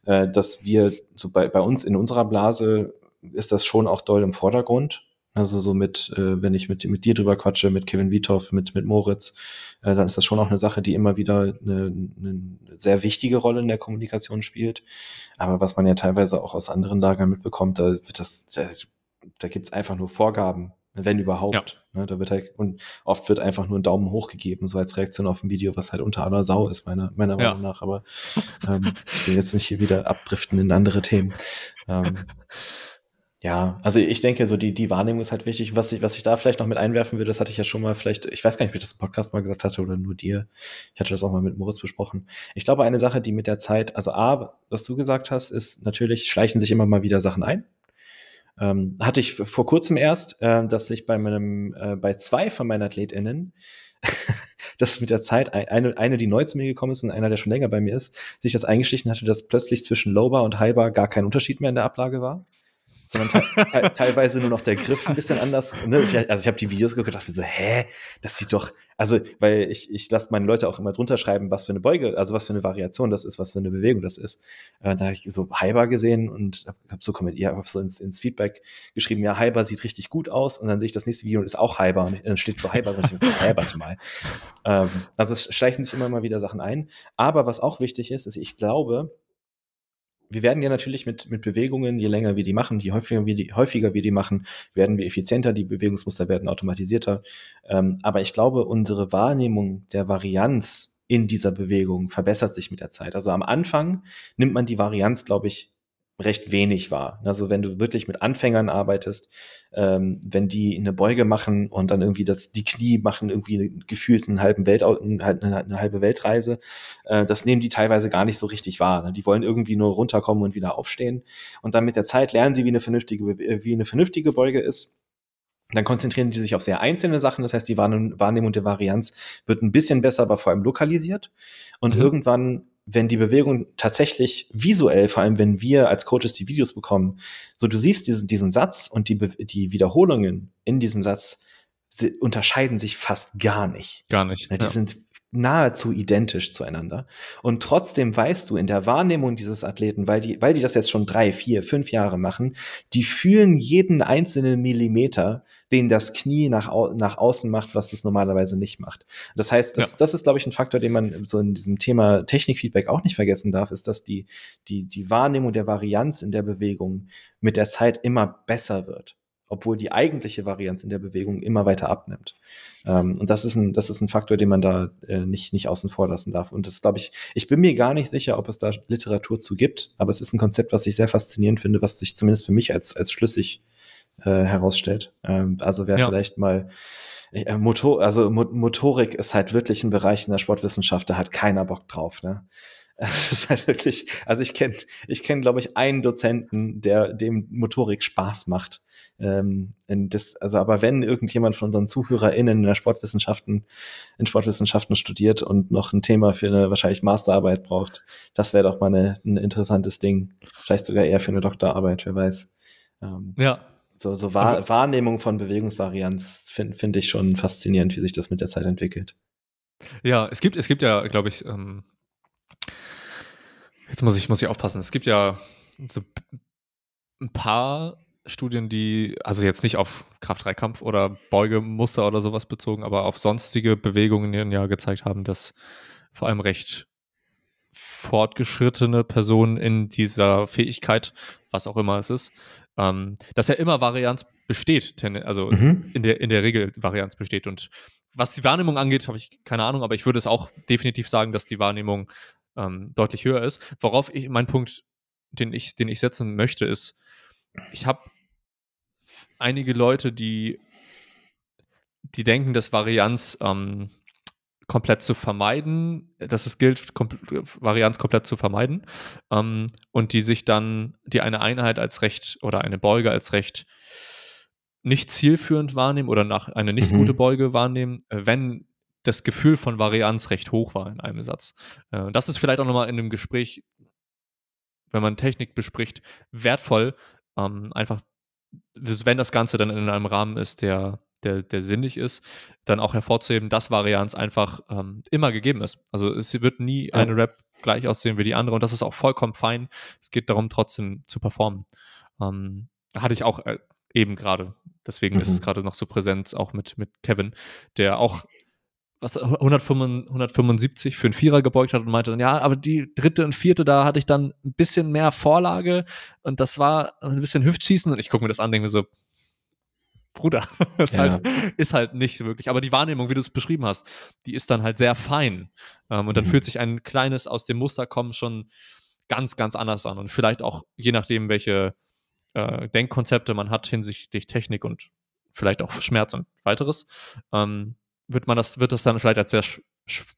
Speaker 2: äh, dass wir so bei, bei uns in unserer Blase ist das schon auch doll im Vordergrund also so mit, äh, wenn ich mit, mit dir drüber quatsche, mit Kevin Wiethoff, mit, mit Moritz, äh, dann ist das schon auch eine Sache, die immer wieder eine, eine sehr wichtige Rolle in der Kommunikation spielt. Aber was man ja teilweise auch aus anderen Lagern mitbekommt, da wird das, da, da gibt's einfach nur Vorgaben, wenn überhaupt. Ja. Ne, da wird halt, und oft wird einfach nur ein Daumen hoch gegeben, so als Reaktion auf ein Video, was halt unter aller Sau ist, meiner, meiner ja. Meinung nach. Aber ähm, ich will jetzt nicht hier wieder abdriften in andere Themen. Ähm, ja, also ich denke, so die, die Wahrnehmung ist halt wichtig. Was ich, was ich da vielleicht noch mit einwerfen würde, das hatte ich ja schon mal vielleicht, ich weiß gar nicht, ob ich das im Podcast mal gesagt hatte oder nur dir. Ich hatte das auch mal mit Moritz besprochen. Ich glaube, eine Sache, die mit der Zeit, also A, was du gesagt hast, ist natürlich, schleichen sich immer mal wieder Sachen ein. Ähm, hatte ich vor kurzem erst, äh, dass ich bei meinem, äh, bei zwei von meinen AthletInnen, das mit der Zeit, eine, eine, die neu zu mir gekommen ist und einer, der schon länger bei mir ist, sich das eingeschlichen hatte, dass plötzlich zwischen Lowbar und Highbar gar kein Unterschied mehr in der Ablage war sondern te te teilweise nur noch der Griff ein bisschen anders. Ne? Ich, also ich habe die Videos geguckt und dachte mir so, hä, das sieht doch, also weil ich, ich lasse meine Leute auch immer drunter schreiben, was für eine Beuge, also was für eine Variation das ist, was für eine Bewegung das ist. Äh, da habe ich so Hyper gesehen und habe hab so kommentiert, habe so ins, ins Feedback geschrieben, ja, Hyper sieht richtig gut aus und dann sehe ich das nächste Video und ist auch Hyper und dann steht so Hyper und ich so, warte mal. Ähm, also es schleichen sich immer mal wieder Sachen ein. Aber was auch wichtig ist, ist, ich glaube, wir werden ja natürlich mit, mit Bewegungen, je länger wir die machen, je häufiger wir die, häufiger wir die machen, werden wir effizienter, die Bewegungsmuster werden automatisierter. Ähm, aber ich glaube, unsere Wahrnehmung der Varianz in dieser Bewegung verbessert sich mit der Zeit. Also am Anfang nimmt man die Varianz, glaube ich, recht wenig wahr. Also wenn du wirklich mit Anfängern arbeitest, ähm, wenn die eine Beuge machen und dann irgendwie das, die Knie machen irgendwie gefühlt einen halben Welt, eine, eine halbe Weltreise, äh, das nehmen die teilweise gar nicht so richtig wahr. Ne? Die wollen irgendwie nur runterkommen und wieder aufstehen. Und dann mit der Zeit lernen sie, wie eine vernünftige, wie eine vernünftige Beuge ist. Dann konzentrieren die sich auf sehr einzelne Sachen. Das heißt, die Wahrnehmung der Varianz wird ein bisschen besser, aber vor allem lokalisiert. Und mhm. irgendwann wenn die Bewegung tatsächlich visuell, vor allem wenn wir als Coaches die Videos bekommen, so du siehst diesen, diesen Satz und die, die Wiederholungen in diesem Satz unterscheiden sich fast gar nicht.
Speaker 1: Gar nicht.
Speaker 2: Die ja. sind nahezu identisch zueinander. Und trotzdem weißt du in der Wahrnehmung dieses Athleten, weil die, weil die das jetzt schon drei, vier, fünf Jahre machen, die fühlen jeden einzelnen Millimeter, den das Knie nach, nach außen macht, was es normalerweise nicht macht. Das heißt, das, ja. das ist, glaube ich, ein Faktor, den man so in diesem Thema Technikfeedback auch nicht vergessen darf, ist, dass die, die, die Wahrnehmung der Varianz in der Bewegung mit der Zeit immer besser wird obwohl die eigentliche Varianz in der Bewegung immer weiter abnimmt. Ähm, und das ist ein, das ist ein Faktor, den man da äh, nicht, nicht außen vor lassen darf. Und das glaube ich, ich bin mir gar nicht sicher, ob es da Literatur zu gibt, aber es ist ein Konzept, was ich sehr faszinierend finde, was sich zumindest für mich als, als schlüssig äh, herausstellt. Ähm, also wer ja. vielleicht mal äh, Motor, also Mo Motorik ist halt wirklich ein Bereich in der Sportwissenschaft, da hat keiner Bock drauf. Ne? Es ist halt wirklich, also ich kenne, ich kenne, glaube ich, einen Dozenten, der dem Motorik Spaß macht. Ähm, das, also, aber wenn irgendjemand von unseren ZuhörerInnen in der Sportwissenschaften, in Sportwissenschaften studiert und noch ein Thema für eine wahrscheinlich Masterarbeit braucht, das wäre doch mal eine, ein interessantes Ding. Vielleicht sogar eher für eine Doktorarbeit, wer weiß.
Speaker 1: Ähm, ja.
Speaker 2: So, so Wahr, Wahrnehmung von Bewegungsvarianz finde find ich schon faszinierend, wie sich das mit der Zeit entwickelt.
Speaker 1: Ja, es gibt, es gibt ja, glaube ich, ähm, Jetzt muss ich, muss ich aufpassen. Es gibt ja so ein paar Studien, die, also jetzt nicht auf Kraft-3-Kampf oder Beugemuster oder sowas bezogen, aber auf sonstige Bewegungen ja gezeigt haben, dass vor allem recht fortgeschrittene Personen in dieser Fähigkeit, was auch immer es ist, ähm, dass ja immer Varianz besteht, also mhm. in, der, in der Regel Varianz besteht. Und was die Wahrnehmung angeht, habe ich keine Ahnung, aber ich würde es auch definitiv sagen, dass die Wahrnehmung ähm, deutlich höher ist. Worauf ich, mein Punkt, den ich, den ich setzen möchte, ist, ich habe einige Leute, die, die denken, dass Varianz ähm, komplett zu vermeiden, dass es gilt, kom Varianz komplett zu vermeiden ähm, und die sich dann, die eine Einheit als recht oder eine Beuge als recht nicht zielführend wahrnehmen oder nach eine nicht mhm. gute Beuge wahrnehmen, wenn das Gefühl von Varianz recht hoch war in einem Satz. Äh, das ist vielleicht auch nochmal in einem Gespräch, wenn man Technik bespricht, wertvoll, ähm, einfach, wenn das Ganze dann in einem Rahmen ist, der, der, der sinnig ist, dann auch hervorzuheben, dass Varianz einfach ähm, immer gegeben ist. Also es wird nie ja. eine Rap gleich aussehen wie die andere und das ist auch vollkommen fein. Es geht darum, trotzdem zu performen. Ähm, hatte ich auch äh, eben gerade. Deswegen mhm. ist es mhm. gerade noch so präsent, auch mit, mit Kevin, der auch was 175 für einen Vierer gebeugt hat und meinte dann, ja, aber die dritte und vierte, da hatte ich dann ein bisschen mehr Vorlage und das war ein bisschen Hüftschießen und ich gucke mir das an, denke mir so, Bruder, das ja. halt, ist halt nicht wirklich. Aber die Wahrnehmung, wie du es beschrieben hast, die ist dann halt sehr fein. Ähm, und dann mhm. fühlt sich ein kleines aus dem Muster kommen schon ganz, ganz anders an. Und vielleicht auch, je nachdem, welche äh, Denkkonzepte man hat hinsichtlich Technik und vielleicht auch Schmerz und weiteres, ähm, wird man das, wird das dann vielleicht als sehr sch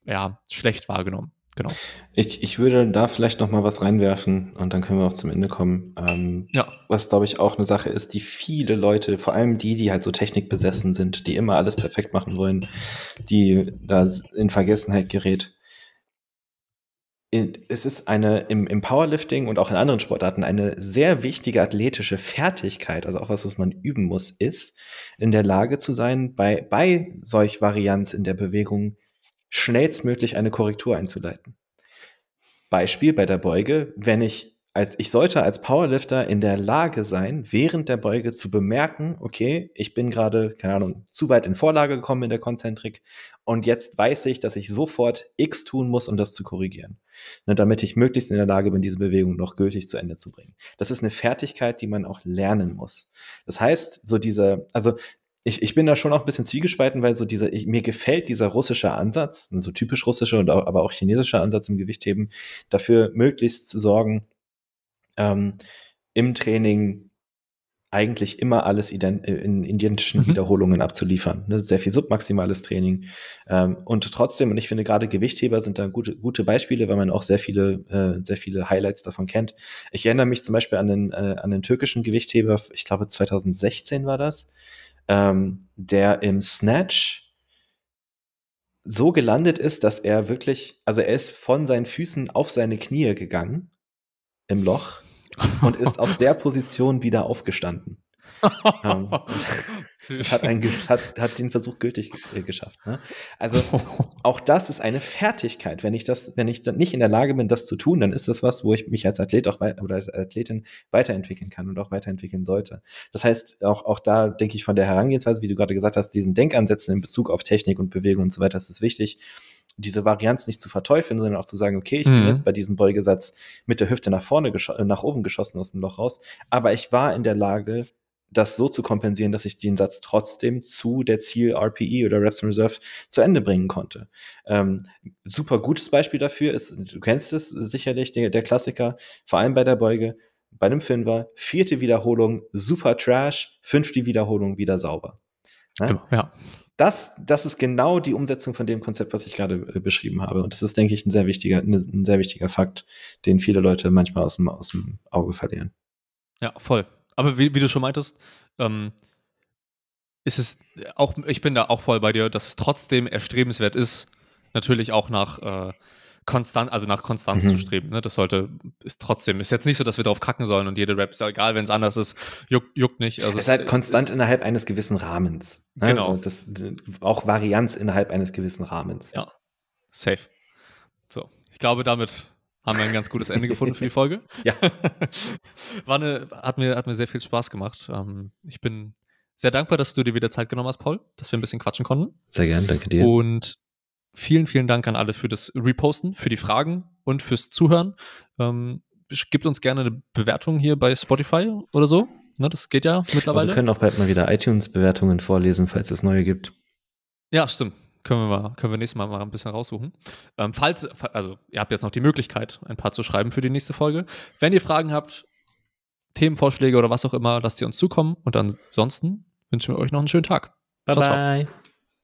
Speaker 1: ja, schlecht wahrgenommen. Genau.
Speaker 2: Ich, ich würde da vielleicht noch mal was reinwerfen und dann können wir auch zum Ende kommen. Ähm, ja. Was, glaube ich, auch eine Sache ist, die viele Leute, vor allem die, die halt so technikbesessen sind, die immer alles perfekt machen wollen, die da in Vergessenheit gerät, es ist eine im, im Powerlifting und auch in anderen Sportarten eine sehr wichtige athletische Fertigkeit, also auch was, was man üben muss, ist, in der Lage zu sein, bei, bei solch Varianz in der Bewegung schnellstmöglich eine Korrektur einzuleiten. Beispiel bei der Beuge, wenn ich als, ich sollte als Powerlifter in der Lage sein, während der Beuge zu bemerken, okay, ich bin gerade, keine Ahnung, zu weit in Vorlage gekommen in der Konzentrik und jetzt weiß ich, dass ich sofort X tun muss, um das zu korrigieren. Ne, damit ich möglichst in der Lage bin, diese Bewegung noch gültig zu Ende zu bringen. Das ist eine Fertigkeit, die man auch lernen muss. Das heißt, so diese, also ich, ich bin da schon auch ein bisschen zwiegespalten, weil so dieser, ich, mir gefällt dieser russische Ansatz, so typisch russischer und auch, aber auch chinesischer Ansatz im Gewichtheben, dafür möglichst zu sorgen, ähm, im Training eigentlich immer alles ident in identischen mhm. Wiederholungen abzuliefern. Ne? Sehr viel submaximales Training. Ähm, und trotzdem, und ich finde gerade Gewichtheber sind da gute, gute Beispiele, weil man auch sehr viele, äh, sehr viele Highlights davon kennt. Ich erinnere mich zum Beispiel an den, äh, an den türkischen Gewichtheber, ich glaube 2016 war das, ähm, der im Snatch so gelandet ist, dass er wirklich, also er ist von seinen Füßen auf seine Knie gegangen im Loch und ist aus der Position wieder aufgestanden. Ähm, hat, ein, hat, hat den Versuch gültig äh, geschafft. Ne? Also auch das ist eine Fertigkeit. Wenn ich das, wenn ich dann nicht in der Lage bin, das zu tun, dann ist das was, wo ich mich als Athlet auch oder als Athletin weiterentwickeln kann und auch weiterentwickeln sollte. Das heißt, auch, auch da denke ich von der Herangehensweise, wie du gerade gesagt hast, diesen Denkansätzen in Bezug auf Technik und Bewegung und so weiter, das ist wichtig, diese Varianz nicht zu verteufeln, sondern auch zu sagen, okay, ich mhm. bin jetzt bei diesem Beugesatz mit der Hüfte nach vorne, nach oben geschossen aus dem Loch raus, aber ich war in der Lage, das so zu kompensieren, dass ich den Satz trotzdem zu der Ziel RPE oder Reps in Reserve zu Ende bringen konnte. Ähm, super gutes Beispiel dafür ist, du kennst es sicherlich, der, der Klassiker, vor allem bei der Beuge, bei einem Fünfer, vierte Wiederholung, super Trash, fünfte Wiederholung wieder sauber.
Speaker 1: Ne? Ja.
Speaker 2: das, das ist genau die Umsetzung von dem Konzept, was ich gerade äh, beschrieben habe. Und das ist, denke ich, ein sehr wichtiger, ein sehr wichtiger Fakt, den viele Leute manchmal aus dem, aus dem Auge verlieren.
Speaker 1: Ja, voll. Aber wie, wie du schon meintest, ähm, ist es auch, ich bin da auch voll bei dir, dass es trotzdem erstrebenswert ist, natürlich auch nach äh, konstant, also nach Konstanz mhm. zu streben. Ne? Das sollte, ist trotzdem, ist jetzt nicht so, dass wir darauf kacken sollen und jede Rap ist egal, wenn es anders ist, juckt, juckt nicht.
Speaker 2: Also es ist halt konstant ist, innerhalb eines gewissen Rahmens.
Speaker 1: Ne? Genau.
Speaker 2: Also das, auch Varianz innerhalb eines gewissen Rahmens.
Speaker 1: Ja, safe. So, ich glaube, damit haben wir ein ganz gutes Ende gefunden für die Folge.
Speaker 2: ja.
Speaker 1: War eine, hat, mir, hat mir sehr viel Spaß gemacht. Ähm, ich bin sehr dankbar, dass du dir wieder Zeit genommen hast, Paul, dass wir ein bisschen quatschen konnten.
Speaker 2: Sehr gern, danke dir.
Speaker 1: Und Vielen, vielen Dank an alle für das Reposten, für die Fragen und fürs Zuhören. Ähm, gibt uns gerne eine Bewertung hier bei Spotify oder so. Ne, das geht ja mittlerweile. Aber
Speaker 2: wir können auch bald mal wieder iTunes-Bewertungen vorlesen, falls es neue gibt.
Speaker 1: Ja, stimmt. Können wir, mal, können wir nächstes Mal mal ein bisschen raussuchen. Ähm, falls, also ihr habt jetzt noch die Möglichkeit, ein paar zu schreiben für die nächste Folge. Wenn ihr Fragen habt, Themenvorschläge oder was auch immer, lasst sie uns zukommen. Und ansonsten wünschen wir euch noch einen schönen Tag.
Speaker 2: Bye ciao, bye. Ciao.